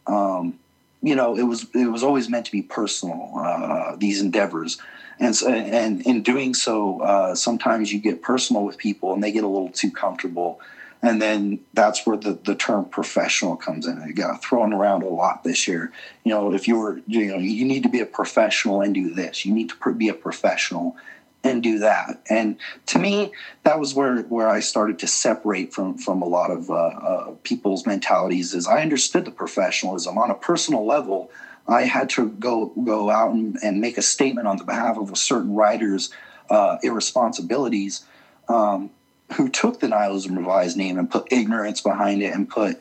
um, you know it was it was always meant to be personal uh, these endeavors and so, and in doing so uh, sometimes you get personal with people and they get a little too comfortable and then that's where the, the term professional comes in. It got thrown around a lot this year. You know, if you were, you know, you need to be a professional and do this. You need to be a professional and do that. And to me, that was where where I started to separate from from a lot of uh, uh, people's mentalities. Is I understood the professionalism on a personal level. I had to go go out and, and make a statement on the behalf of a certain writer's uh, irresponsibilities. Um, who took the nihilism revised name and put ignorance behind it and put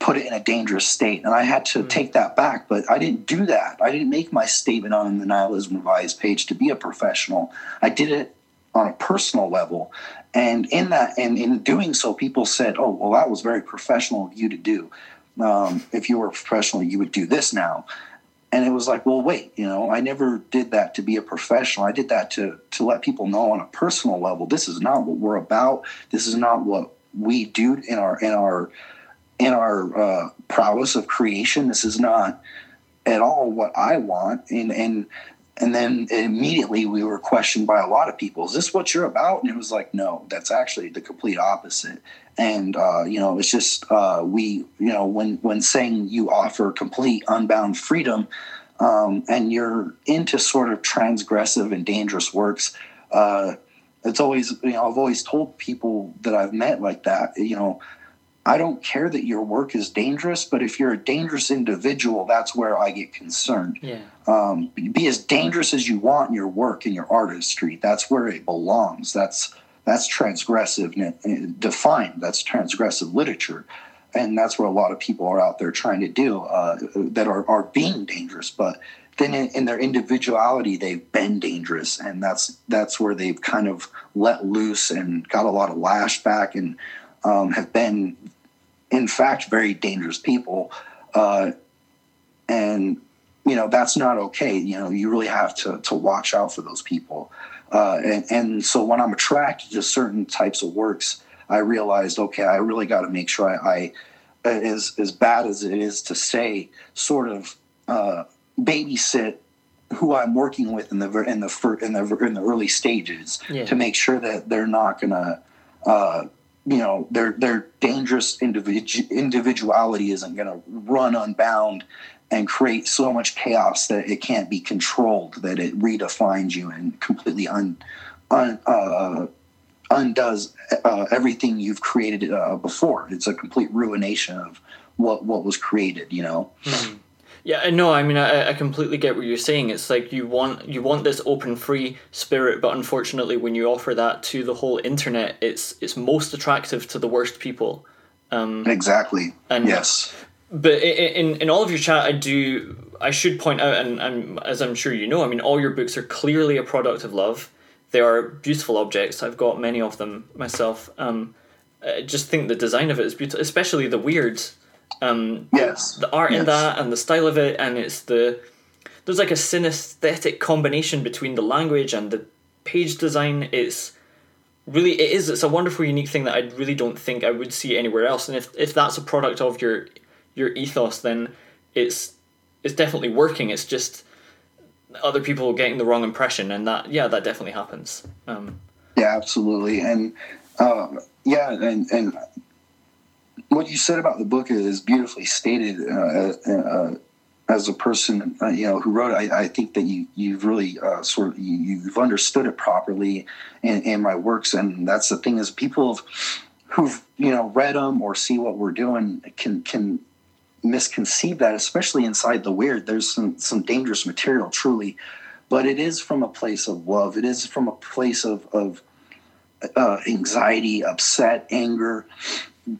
put it in a dangerous state. And I had to mm-hmm. take that back, but I didn't do that. I didn't make my statement on the nihilism revised page to be a professional. I did it on a personal level. And in that, and in doing so, people said, "Oh, well, that was very professional of you to do. Um, if you were a professional, you would do this now." and it was like well wait you know i never did that to be a professional i did that to to let people know on a personal level this is not what we're about this is not what we do in our in our in our uh, prowess of creation. This is not at all what I want. And and and then immediately we were questioned by a lot of people. Is this what you're about? And it was like, no, that's actually the complete opposite. And uh, you know, it's just uh, we, you know, when when saying you offer complete unbound freedom, um, and you're into sort of transgressive and dangerous works. Uh, it's always, you know, I've always told people that I've met like that, you know, I don't care that your work is dangerous, but if you're a dangerous individual, that's where I get concerned. Yeah. Um, be as dangerous as you want in your work and your artistry. That's where it belongs. That's that's transgressive defined. That's transgressive literature, and that's where a lot of people are out there trying to do uh, that are are being dangerous. But then in, in, their individuality, they've been dangerous, and that's that's where they've kind of let loose and got a lot of lashback and um, have been, in fact, very dangerous people. Uh, and, you know, that's not okay. You know, you really have to, to watch out for those people. Uh, and, and so when I'm attracted to certain types of works, I realized, okay, I really got to make sure I, I, as, as bad as it is to say, sort of uh, babysit who I'm working with in the in the in the in the early stages yeah. to make sure that they're not gonna uh, you know their their dangerous individu- individuality isn't going to run unbound and create so much chaos that it can't be controlled that it redefines you and completely un, un uh, undoes uh, everything you've created uh, before it's a complete ruination of what what was created you know mm-hmm. Yeah, no, I mean, I, I completely get what you're saying. It's like you want you want this open, free spirit, but unfortunately, when you offer that to the whole internet, it's it's most attractive to the worst people. Um, exactly. And yes. But in in all of your chat, I do I should point out, and, and as I'm sure you know, I mean, all your books are clearly a product of love. They are beautiful objects. I've got many of them myself. Um, I just think the design of it is beautiful, especially the weirds um, yes. The art yes. in that and the style of it, and it's the there's like a synesthetic combination between the language and the page design. It's really it is it's a wonderful unique thing that I really don't think I would see anywhere else. And if if that's a product of your your ethos, then it's it's definitely working. It's just other people getting the wrong impression, and that yeah, that definitely happens. Um, yeah, absolutely, and uh, yeah, and and what you said about the book is beautifully stated. Uh, uh, uh, as a person, uh, you know, who wrote it, I, I, think that you you've really uh, sort of you, have understood it properly in, in, my works, and that's the thing is people who've you know read them or see what we're doing can can misconceive that, especially inside the weird. There's some some dangerous material, truly, but it is from a place of love. It is from a place of of uh, anxiety, upset, anger,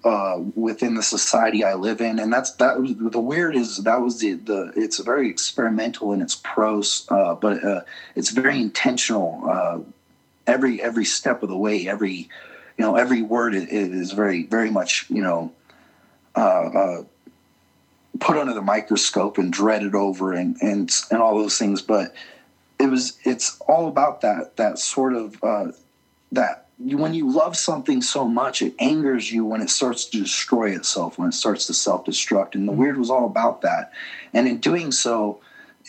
uh, within the society I live in, and that's that. Was, the weird is that was the the. It's very experimental in its prose, uh, but uh, it's very intentional. Uh, every every step of the way, every you know, every word is, is very very much you know. Uh, put under the microscope and dreaded over and and and all those things but it was it's all about that that sort of that when you love something so much, it angers you when it starts to destroy itself, when it starts to self destruct. And the weird was all about that. And in doing so,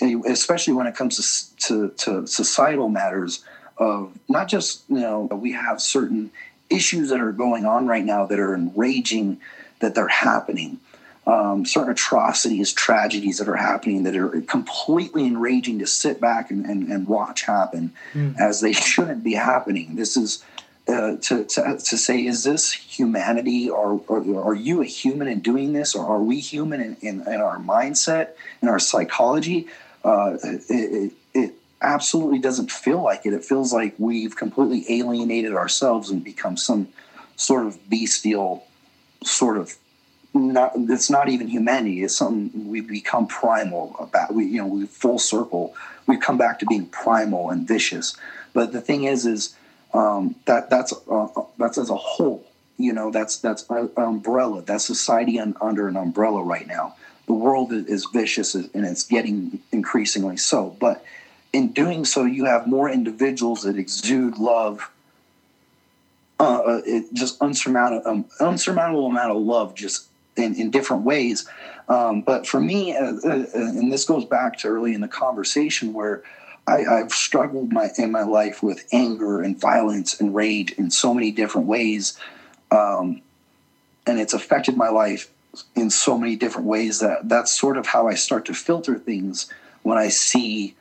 especially when it comes to, to, to societal matters, of not just, you know, we have certain issues that are going on right now that are enraging, that they're happening. Um, certain atrocities, tragedies that are happening that are completely enraging to sit back and, and, and watch happen mm. as they shouldn't be happening. This is uh, to, to, to say, is this humanity? Or, or, are you a human in doing this? Or are we human in, in, in our mindset, in our psychology? Uh, it, it, absolutely doesn't feel like it. It feels like we've completely alienated ourselves and become some sort of bestial sort of not it's not even humanity it's something we've become primal about we you know we full circle we come back to being primal and vicious but the thing is is um, that that's uh, that's as a whole. You know, that's that's an umbrella. That's society un, under an umbrella right now. The world is vicious and it's getting increasingly so. But in doing so, you have more individuals that exude love. Uh, uh it just unsurmountable, um, unsurmountable amount of love just in, in different ways. Um, but for me, uh, uh, and this goes back to early in the conversation where I, have struggled my in my life with anger and violence and rage in so many different ways, um, and it's affected my life in so many different ways that that's sort of how I start to filter things when I see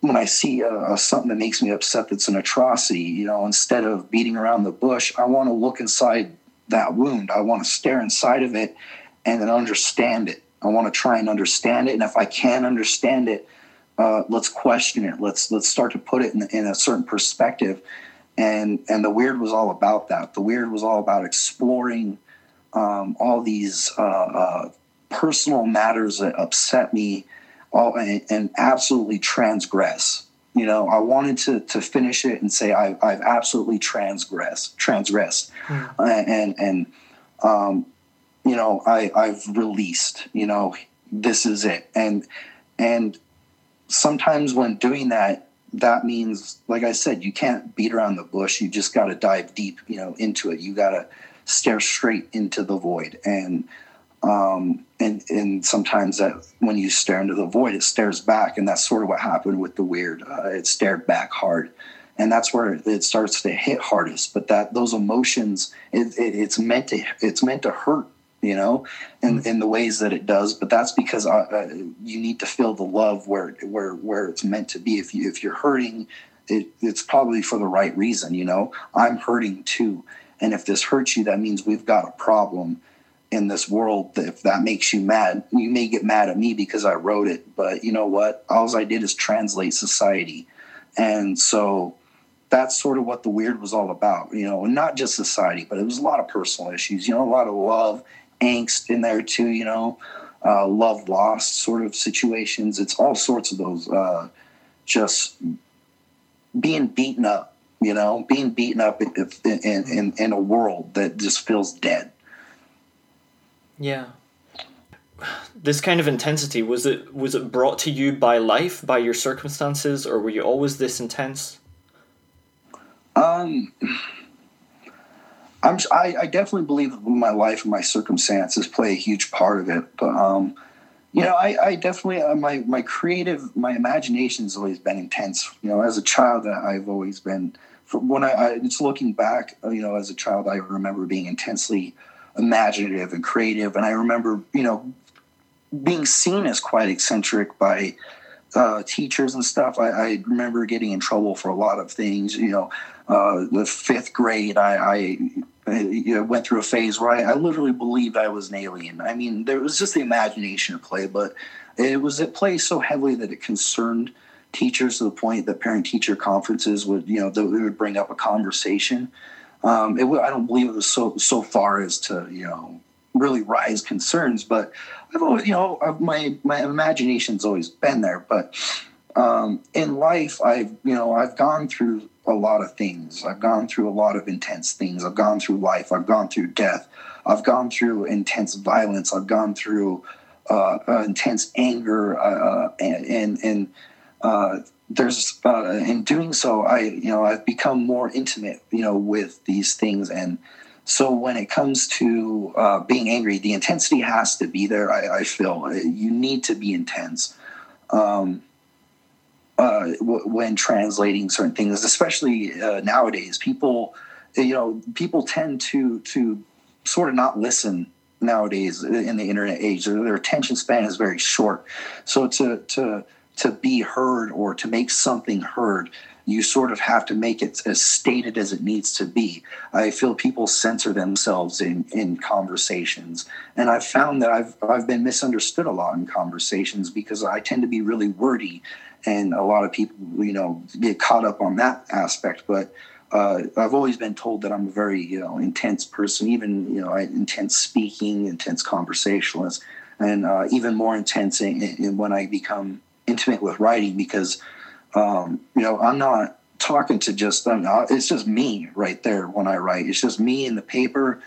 when I see uh, something that makes me upset that's an atrocity. You know, instead of beating around the bush, I want to look inside that wound. I want to stare inside of it and then understand it. I want to try and understand it, and if I can understand it, uh, let's question it. Let's let's start to put it in, in a certain perspective. And and the weird was all about that. The weird was all about exploring um, all these uh, uh, personal matters that upset me, all and, and, absolutely transgress. You know, I wanted to to finish it and say I, I've absolutely transgressed, transgressed, mm. and and um, you know I I've released. You know, this is it, and and sometimes when doing that, that means, like I said, you can't beat around the bush. You just got to dive deep, you know, into it. You got to stare straight into the void. And um, and and sometimes that when you stare into the void, it stares back, and that's sort of what happened with the weird. Uh, it stared back hard, and that's where it starts to hit hardest. But that those emotions, it, it, it's meant to it's meant to hurt you know, in, mm-hmm. in the ways that it does. But that's because uh, uh, you need to feel the love where where where it's meant to be. If you if you're hurting, it, it's probably for the right reason. You know, I'm hurting too, and if this hurts you, that means we've got a problem in this world. If that makes you mad, you may get mad at me because I wrote it. But you know what? All I did is translate society, and so that's sort of what the weird was all about, you know, and not just society, but it was a lot of personal issues, you know, a lot of love angst in there too, you know, uh, love lost sort of situations. It's all sorts of those. Uh, just being beaten up, you know, being beaten up in, in, in, in a world that just feels dead. Yeah. This kind of intensity was it was it brought to you by life, by your circumstances, or were you always this intense? Um, I'm, I, I definitely believe that my life and my circumstances play a huge part of it. But, um, you know, I, I definitely, uh, my, my creative, my imagination has always been intense. You know, as a child, I've always been, when I, I it's looking back, uh, you know, as a child, I remember being intensely imaginative and creative. And I remember, you know, being seen as quite eccentric by uh, teachers and stuff. I, I, remember getting in trouble for a lot of things. You know, uh, the fifth grade, I, I you know, went through a phase where I, I, literally believed I was an alien. I mean, there was just the imagination at play, but it was at play so heavily that it concerned teachers to the point that parent-teacher conferences would, you know, they would bring up a conversation. Um, it, I don't believe it was so so far as to, you know, really rise concerns, but I've always, you know, my my imagination's always been there. But um, in life, I've, you know, I've gone through a lot of things. I've gone through a lot of intense things. I've gone through life. I've gone through death. I've gone through intense violence. I've gone through uh, uh, intense anger, uh, and and, and uh, there's uh, in doing so, I you know I've become more intimate, you know, with these things, and so when it comes to uh, being angry, the intensity has to be there. I, I feel you need to be intense. Um, uh, w- when translating certain things, especially uh, nowadays. People, you know, people tend to to sort of not listen nowadays in the internet age. Their attention span is very short. So to to to be heard or to make something heard, you sort of have to make it as stated as it needs to be. I feel people censor themselves in, in conversations. And I've found that I've, I've been misunderstood a lot in conversations because I tend to be really wordy and a lot of people, you know, get caught up on that aspect. But uh, I've always been told that I'm a very, you know, intense person. Even, you know, intense speaking, intense conversationalist, and uh, even more intense in, in when I become intimate with writing because, um, you know, I'm not talking to just I'm it's just me right there when I write. It's just me in the paper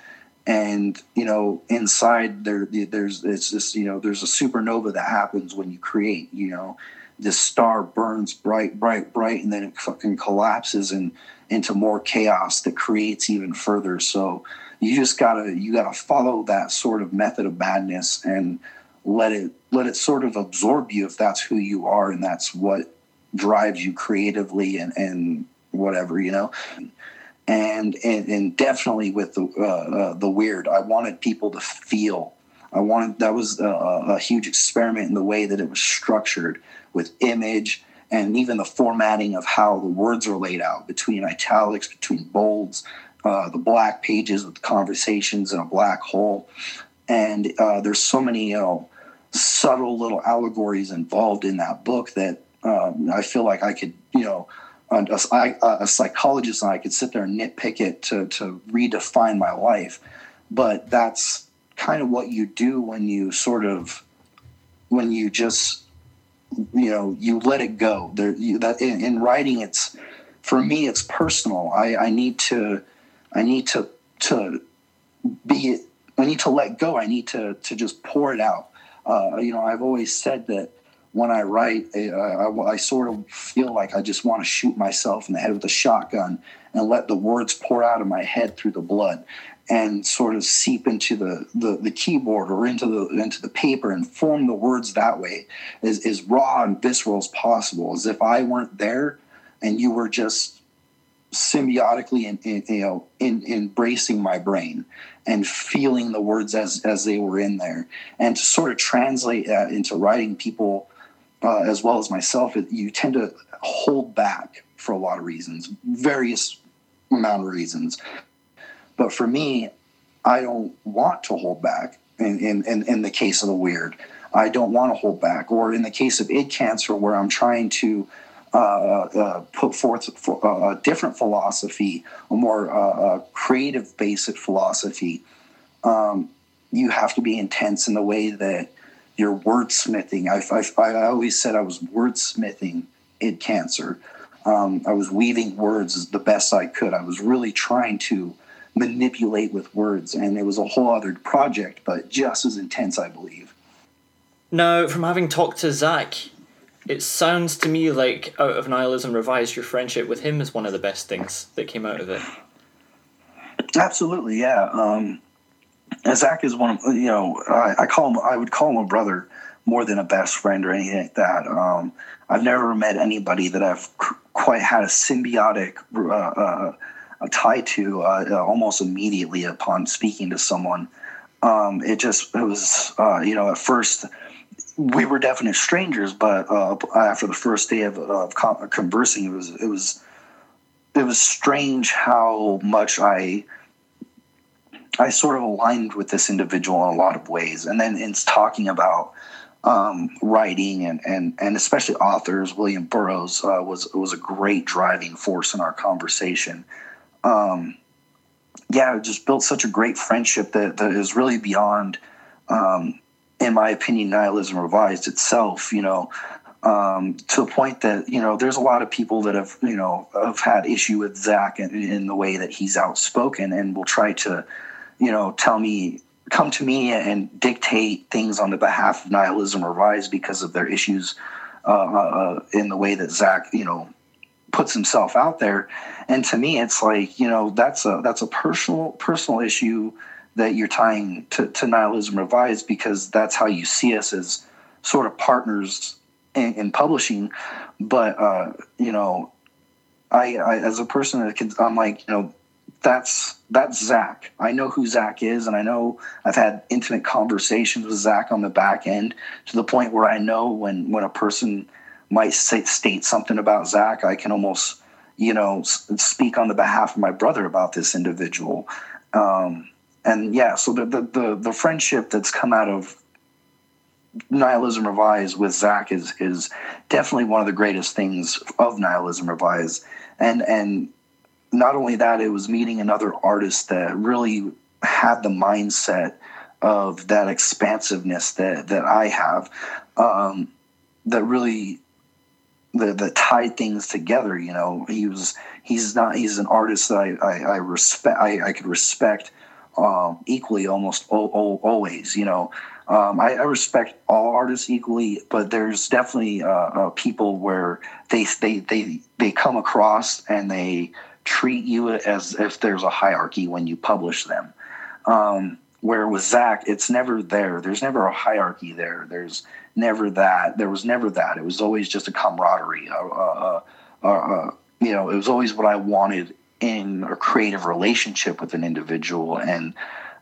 and you know inside there there's it's just you know there's a supernova that happens when you create you know this star burns bright, bright, bright, and then it fucking collapses and into more chaos that creates even further. So you just gotta you gotta follow that sort of method of madness and let it let it sort of absorb you if that's who you are and that's what drives you creatively and and whatever you know? And and, and definitely with the uh, uh, the weird i wanted people to feel i wanted that was a, a huge experiment in the way that it was structured with image and even the formatting of how the words are laid out between italics between bolds uh, the black pages with conversations and a black hole. And uh, there's so many you know subtle little allegories involved in that book that um, I feel like I could you know a, a, psychologist and I could sit there and nitpick it to to redefine my life but that's kind of what you do when you sort of when you just you know you let it go there you, that in, in writing it's for me it's personal I, I need to I need to to be I need to let go. I need to to just pour it out. Uh, you know, I've always said that when I write, I, I, I sort of feel like I just want to shoot myself in the head with a shotgun and let the words pour out of my head through the blood and sort of seep into the, the, the keyboard or into the into the paper and form the words that way as, as raw and visceral as possible as if I weren't there and you were just symbiotically in, in, you know in, embracing my brain and feeling the words as as they were in there. And to sort of translate that into writing people uh, as well as myself you tend to hold back for a lot of reasons various amount of reasons. But for me i don't want to hold back in, in, in, in the case of the weird. I don't want to hold back. Or in the case of id cancer where i'm trying to uh, uh, put forth uh, a different philosophy, a more uh, creative, basic philosophy, um, you have to be intense in the way that you're wordsmithing. I, I, I always said I was wordsmithing in cancer. Um, I was weaving words the best I could. I was really trying to manipulate with words, and it was a whole other project, but just as intense, I believe. Now, from having talked to Zach, it sounds to me like out of nihilism revised your friendship with him is one of the best things that came out of it absolutely yeah um zach is one of you know I, I, call him i would call him a brother more than a best friend or anything like that. Um i've never met anybody that i've quite had a symbiotic uh, uh, a tie to uh, uh almost immediately upon speaking to someone. Um, it just it was uh, you know at first we were definite strangers, but uh, after the first day of, of conversing, it was it was it was strange how much I I sort of aligned with this individual in a lot of ways, and then in talking about um, writing and, and and especially authors, William Burroughs uh, was was a great driving force in our conversation. Um, yeah, it just built such a great friendship that, that is really beyond um, in my opinion, nihilism revised itself, you know, um, to a point that, you know, there's a lot of people that have, you know, have had issue with Zach in, in the way that he's outspoken and will try to, you know, tell me, come to me and dictate things on the behalf of nihilism revised because of their issues uh, uh, in the way that Zach, you know, puts himself out there. And to me, it's like, you know, that's a, that's a personal, personal issue that you're tying to, to nihilism revised because that's how you see us as sort of partners in, in publishing but uh, you know I, I, as a person that can i'm like you know that's that's zach. I know who zach is and i know i've had intimate conversations with zach on the back end to the point where i know when when a person might say, state something about zach i can almost you know speak on the behalf of my brother about this individual. Um, and yeah, so the, the the the, friendship that's come out of nihilism revised with Zach is is definitely one of the greatest things of nihilism revised, and and not only that, it was meeting another artist that really had the mindset of that expansiveness that that I have, um, that really that, that tied things together. You know, he was he's not he's an artist that I I, I respect I, I could respect um, equally almost o- o- always. You know, um, I, I, respect all artists equally, but there's definitely uh, uh, people where they they they they come across and they treat you as if there's a hierarchy when you publish them. Um, where with Zach, it's never there. There's never a hierarchy there. There's never that. There was never that. It was always just a camaraderie. Uh, uh, uh, you know, it was always what I wanted in a creative relationship with an individual, and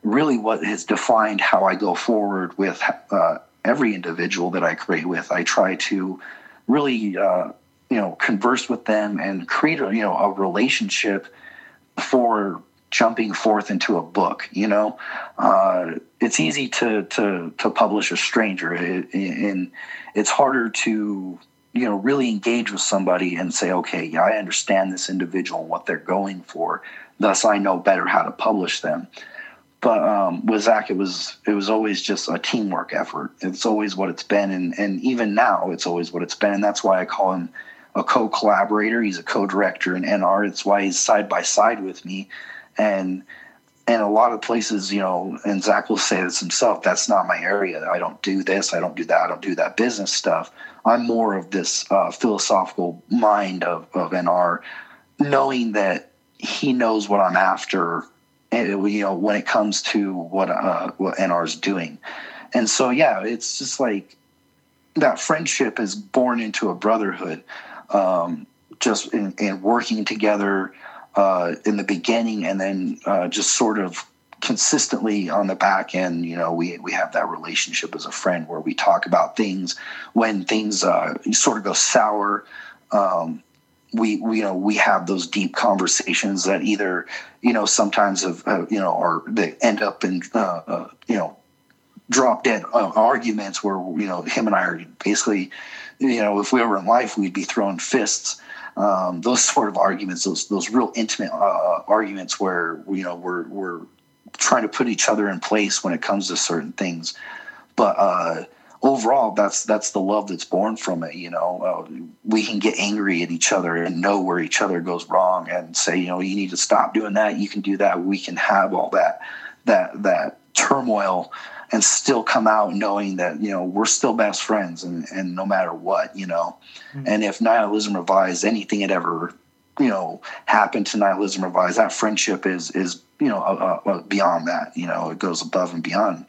really what has defined how I go forward with uh, every individual that I create with. I try to really, uh, you know, converse with them and create, a, you know, a relationship for jumping forth into a book. You know, uh, it's easy to to to publish a stranger, and it's harder to you know really engage with somebody and say, okay, yeah, I understand this individual what they're going for. Thus, I know better how to publish them. But um, with Zach, it was it was always just a teamwork effort. It's always what it's been, and and even now, it's always what it's been. And that's why I call him a co-collaborator. He's a co-director in NR. It's why he's side by side with me and and a lot of places, you know, and Zach will say this himself, that's not my area. I don't do this, I don't do that, I don't do that business stuff. I'm more of this uh, philosophical mind of, of NR, knowing that he knows what I'm after, and, you know, when it comes to what, uh, what NR is doing. And so, yeah, it's just like that friendship is born into a brotherhood, um, just in, in working together, uh, in the beginning, and then uh, just sort of consistently on the back end. You know, we we have that relationship as a friend where we talk about things when things uh, sort of go sour. Um, we, we you know we have those deep conversations that either you know sometimes of uh, you know or they end up in uh, uh, you know drop dead arguments where you know him and I are basically you know if we were in life we'd be throwing fists um, those sort of arguments, those those real intimate uh, arguments where you know we're we're trying to put each other in place when it comes to certain things. But uh, overall, that's that's the love that's born from it. You know, uh, we can get angry at each other and know where each other goes wrong, and say, you know, you need to stop doing that. You can do that. We can have all that that that turmoil and still come out knowing that you know we're still best friends and, and no matter what you know mm-hmm. and if nihilism revised anything had ever you know happened to nihilism revised that friendship is is you know uh, uh, beyond that you know it goes above and beyond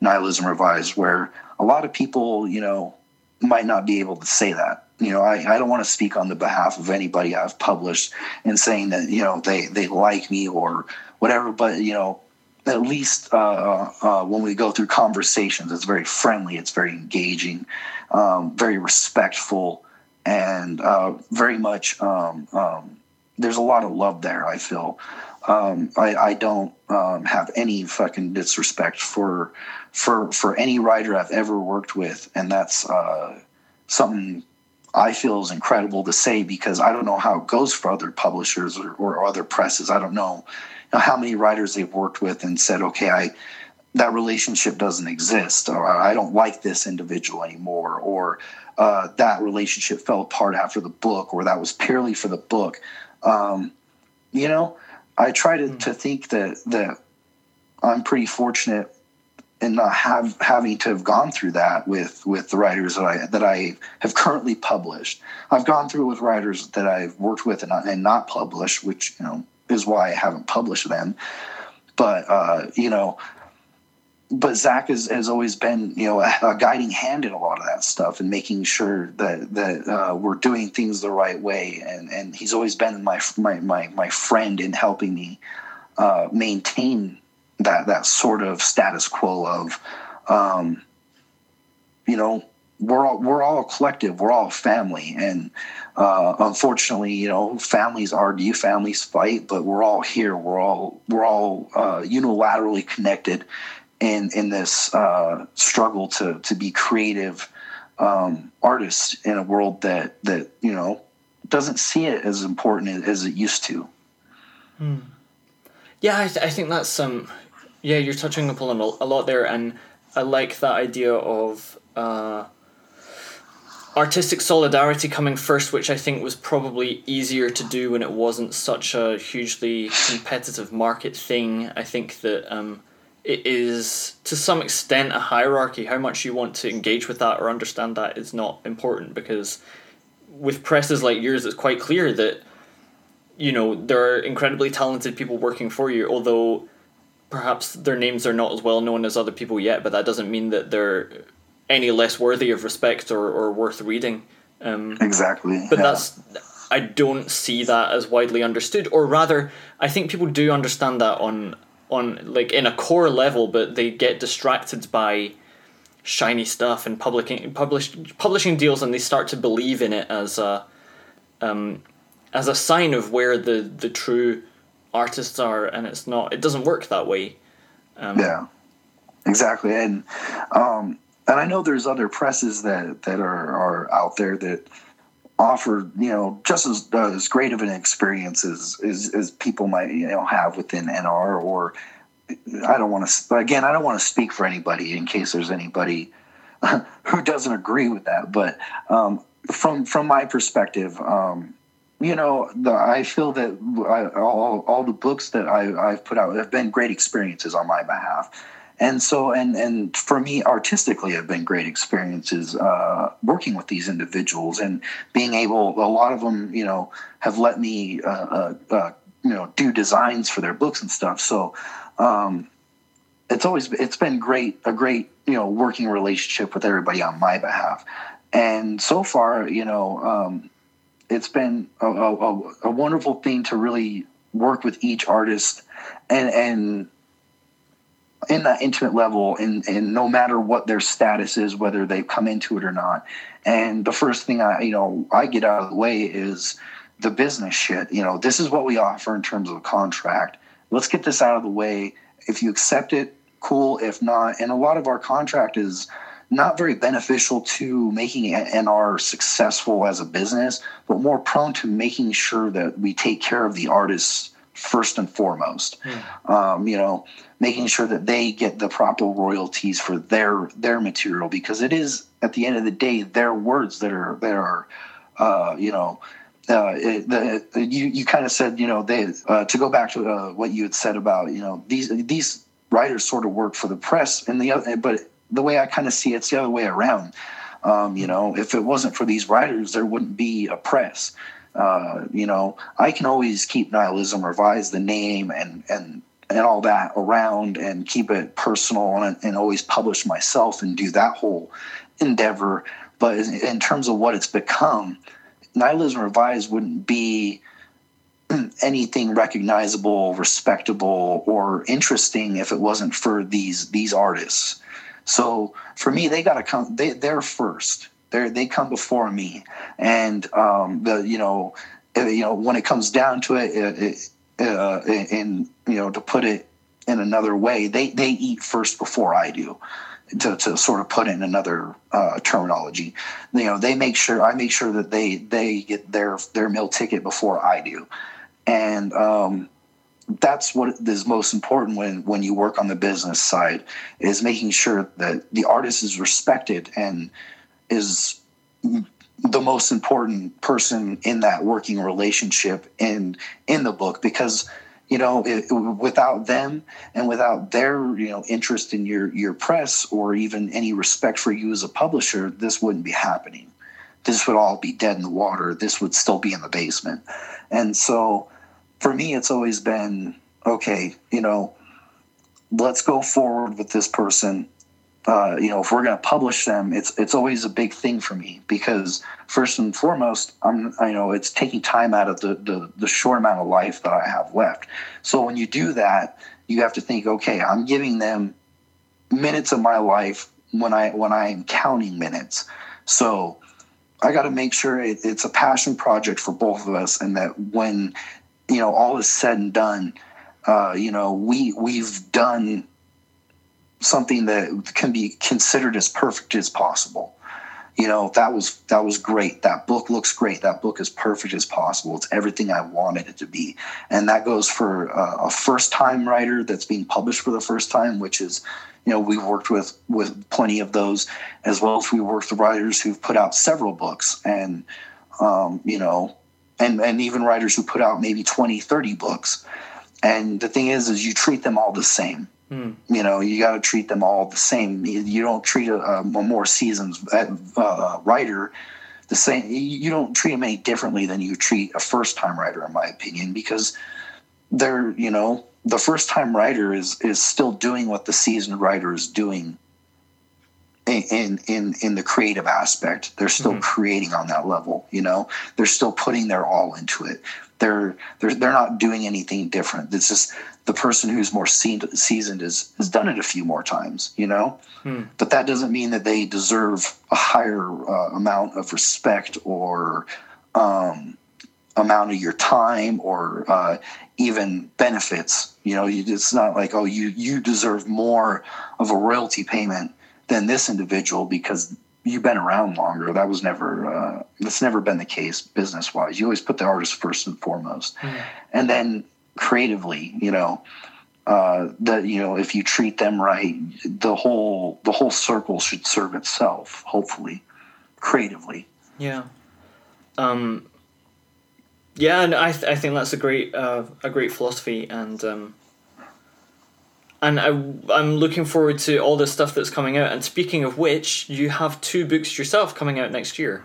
nihilism revised where a lot of people you know might not be able to say that you know I, I don't want to speak on the behalf of anybody i've published and saying that you know they they like me or whatever but you know at least uh, uh, uh, when we go through conversations, it's very friendly, it's very engaging, um, very respectful, and uh, very much. Um, um, there's a lot of love there. I feel. Um, I, I, don't um, have any fucking disrespect for for for any writer I've ever worked with, and that's uh, something I feel is incredible to say because I don't know how it goes for other publishers or, or other presses. I don't know know, how many writers they've worked with and said, okay, I that relationship doesn't exist, or I don't like this individual anymore, or uh, that relationship fell apart after the book, or that was purely for the book. Um, you know, I try to, mm-hmm. to think that that I'm pretty fortunate in not have having to have gone through that with with the writers that I that I have currently published. I've gone through it with writers that I've worked with and not, and not published, which you know is why I haven't published them. But uh, you know, but Zach has, has always been you know a, a, guiding hand in a lot of that stuff and making sure that that uh, we're doing things the right way. And and he's always been my my my, my friend in helping me uh, maintain that that sort of status quo of um, you know we're all we're all a collective we're all family and uh, unfortunately you know families argue families fight? But we're all here. We're all we're all uh, unilaterally connected in in this uh, struggle to to be creative um, artists in a world that that you know doesn't see it as important as it used to. Hmm. yeah I, th- I think that's um yeah you're touching upon a lot there. And I like that idea of uh, artistic solidarity coming first, which I think was probably easier to do when it wasn't such a hugely competitive market thing. I think that um, it is to some extent a hierarchy. How much you want to engage with that or understand that is not important because with presses like yours, it's quite clear that you know there are incredibly talented people working for you, although perhaps their names are not as well known as other people yet, but that doesn't mean that they're any less worthy of respect or, or worth reading. Um, exactly. but yeah. that's I don't see that as widely understood, or rather, I think people do understand that on on like in a core level, but they get distracted by shiny stuff and publishing publish, publishing deals, and they start to believe in it as a um, as a sign of where the the true artists are, and it's not. It doesn't work that way. Um, yeah, exactly, and um, and I know there's other presses that that are are out there that offer you know just as uh, as great of an experience as, as as people might you know have within NR or I don't want to again I don't want to speak for anybody in case there's anybody who doesn't agree with that. But um, from from my perspective um, you know the, I feel that I, all all the books that I, I've put out have been great experiences on my behalf and so and and for me artistically have been great experiences uh, working with these individuals and being able a lot of them you know have let me uh, uh, uh, you know do designs for their books and stuff. So um, it's always it's been great a great you know working relationship with everybody on my behalf. And so far you know um, it's been a, a, a wonderful thing to really work with each artist and and in that intimate level and and no matter what their status is whether they've come into it or not. And the first thing i you know i get out of the way is the business shit. You know this is what we offer in terms of a contract. Let's get this out of the way. If you accept it cool. If not and a lot of our contract is not very beneficial to making NR successful as a business, but more prone to making sure that we take care of the artists first and foremost. Mm. Um, you know, making sure that they get the proper royalties for their their material because it is at the end of the day their words that are that are uh, you know uh, it, the, you you kind of said you know they uh, to go back to uh, what you had said about you know these these writers sort of work for the press and the other but the way I kind of see it, it's the other way around. Um, you know, if it wasn't for these writers, there wouldn't be a press. Uh, you know, I can always keep nihilism, revise the name, and and and all that around, and keep it personal, and, and always publish myself and do that whole endeavor. But in terms of what it's become, nihilism revised wouldn't be anything recognizable, respectable, or interesting if it wasn't for these these artists. So for me, they got to come. They they're first. They they come before me, and um, the you know you know when it comes down to it, it, it uh, you know to put it in another way, they they eat first before I do. To, to sort of put in another uh, terminology, you know, they make sure I make sure that they they get their their meal ticket before I do, and um, that's what is most important when when you work on the business side is making sure that the artist is respected and is the most important person in that working relationship in in the book because you know it, without them and without their you know interest in your your press or even any respect for you as a publisher this wouldn't be happening. This would all be dead in the water. This would still be in the basement. And so for me, it's always been okay, you know, let's go forward with this person. Uh, you know, if we're going to publish them, it's it's always a big thing for me because first and foremost, I'm I know it's taking time out of the, the the short amount of life that I have left. So when you do that, you have to think, okay, I'm giving them minutes of my life when I when I am counting minutes. So I got to make sure it, it's a passion project for both of us, and that when you know all is said and done, uh, you know we we've done something that can be considered as perfect as possible. You know that was that was great. That book looks great. That book is perfect as possible. It's everything I wanted it to be, and that goes for uh, a first time writer that's being published for the first time, which is you know we've worked with with plenty of those as well as we worked with writers who've put out several books and um, you know and and even writers who put out maybe 20 30 books and the thing is is you treat them all the same mm. you know you got to treat them all the same. You don't treat a, a more seasoned uh, writer the same. You don't treat them any differently than you treat a first time writer in my opinion because they're you know the first time writer is is still doing what the seasoned writer is doing in in in the creative aspect. They're still mm-hmm. creating on that level you know? They're still putting their all into it they're they're they're not doing anything different. It's just the person who's more seasoned is has done it a few more times you know? Hmm. but that doesn't mean that they deserve a higher uh, amount of respect or um, amount of your time or uh, even benefits. You know it's not like oh you you deserve more of a royalty payment than this individual because you've been around longer. That was never uh, that's never been the case business wise. You always put the artist first and foremost, mm. and then creatively, you know. Uh, that you know, if you treat them right, the whole the whole circle should serve itself. Hopefully, creatively. Yeah. Um, yeah, and I, th- I think that's a great uh, a great philosophy, and um, and I, I'm looking forward to all the stuff that's coming out. And speaking of which, you have two books yourself coming out next year.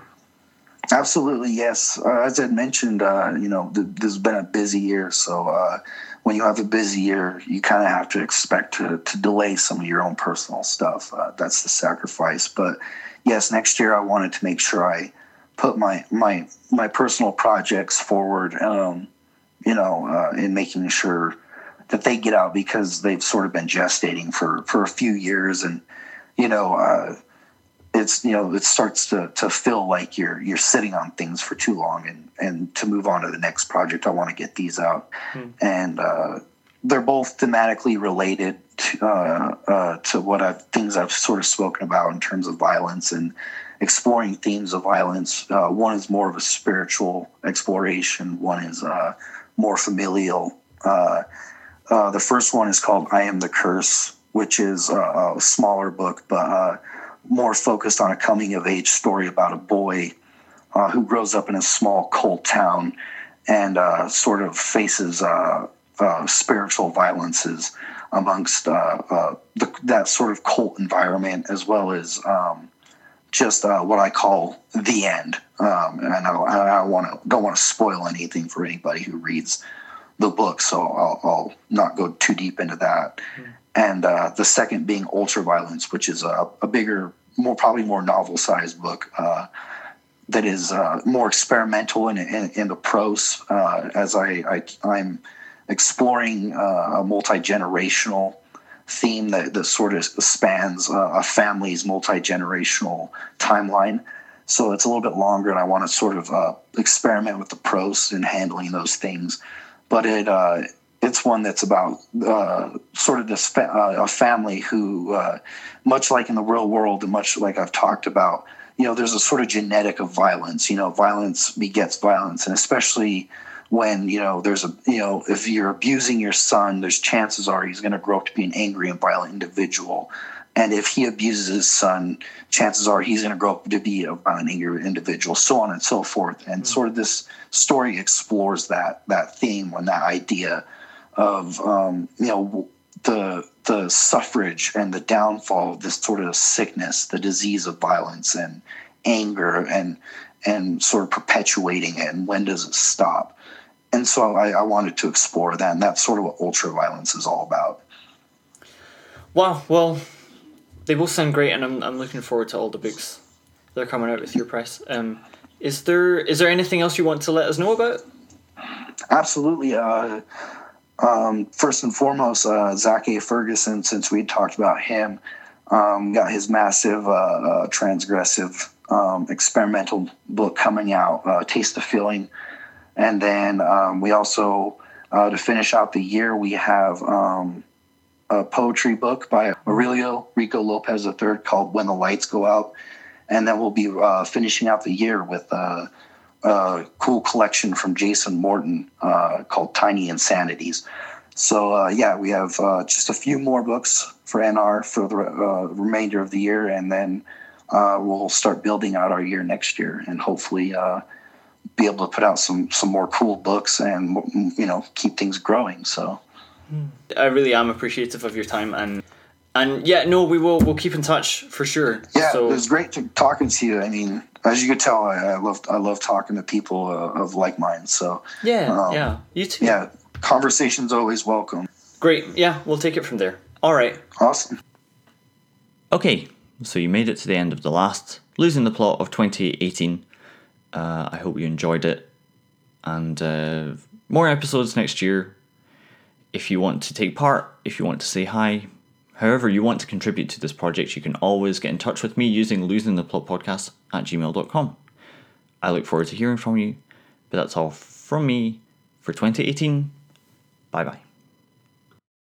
Absolutely, yes. Uh, as I mentioned, uh, you know, th- this has been a busy year. So uh, when you have a busy year, you kind of have to expect to, to delay some of your own personal stuff. Uh, that's the sacrifice. But yes, next year I wanted to make sure I put my my my personal projects forward. Um, you know, uh, in making sure that they get out because they've sort of been gestating for for a few years and you know uh, it's you know it starts to to feel like you're you're sitting on things for too long and and to move on to the next project i want to get these out hmm. and uh, they're both thematically related to, uh, uh, to what I've things I've sort of spoken about in terms of violence and exploring themes of violence. Uh, one is more of a spiritual exploration. One is uh, more familial. Uh, uh, the first one is called I Am the Curse, which is a, a smaller book, but uh, more focused on a coming of age story about a boy uh, who grows up in a small cult town and uh, sort of faces uh, spiritual violences amongst the, that sort of cult environment, as well as um, just what I call the end. Um, and I, I, want to don't want to spoil anything for anybody who reads the book, so I'll, I'll not go too deep into that. Mm. And uh, the second being Ultraviolence, which is a, a bigger, more probably more novel sized book uh, that is uh, more experimental in, in, in the prose. Uh, as I, I am exploring uh, a multi generational theme that, that sort of spans uh, a family's multi generational timeline. So it's a little bit longer, and I want to sort of experiment with the prose and handling those things but it uh, it's one that's about uh, sort of this fa- uh, a family who, uh, much like in the real world, and much like I've talked about, you know, there's a sort of genetic of violence. You know, violence begets violence, and especially when you know there's a you know if you're abusing your son, there's chances are he's going to grow up to be an angry and violent individual. And if he abuses his son, chances are he's going to grow up to be a violent, angry individual, so on and so forth. And mm-hmm. sort of this story explores that that theme and that idea of um, you know the the suffrage and the downfall of this sort of sickness, the disease of violence and anger, and and sort of perpetuating it. And when does it stop? And so I, I wanted to explore that, and that's sort of what ultraviolence is all about. Wow. Well, they both sound great, and I'm, I'm looking forward to all the books that are coming out with your press. Um, is there is there anything else you want to let us know about? Absolutely. Uh, um, first and foremost, uh, Zach A. Ferguson, since we talked about him, um, got his massive uh, uh, transgressive um, experimental book coming out, uh, Taste the Feeling. And then um, we also, uh, to finish out the year, we have um, a poetry book by Aurelio Rico Lopez III called When the Lights Go Out. And then we'll be uh, finishing out the year with a cool collection from Jason Morton uh, called Tiny Insanities. So, uh, yeah, we have uh, just a few more books for NR for the uh, remainder of the year. And then we'll start building out our year next year and hopefully be able to put out some, some more cool books and, you know, keep things growing. So, I really am appreciative of your time and and yeah, no, we will we'll keep in touch for sure. Yeah, so, it was great to talking to you. I mean, as you could tell, I, I love I love talking to people uh, of like minds. So yeah, um, yeah, you too. Yeah, conversation's always welcome. Great. Yeah, we'll take it from there. All right. Awesome. Okay, so you made it to the end of the last Losing the Plot of 2018. Uh, I hope you enjoyed it. And uh, more episodes next year. If you want to take part, if you want to say hi, however you want to contribute to this project, you can always get in touch with me using losing the plot podcast at gmail.com. I look forward to hearing from you, but that's all from me for 2018. Bye bye.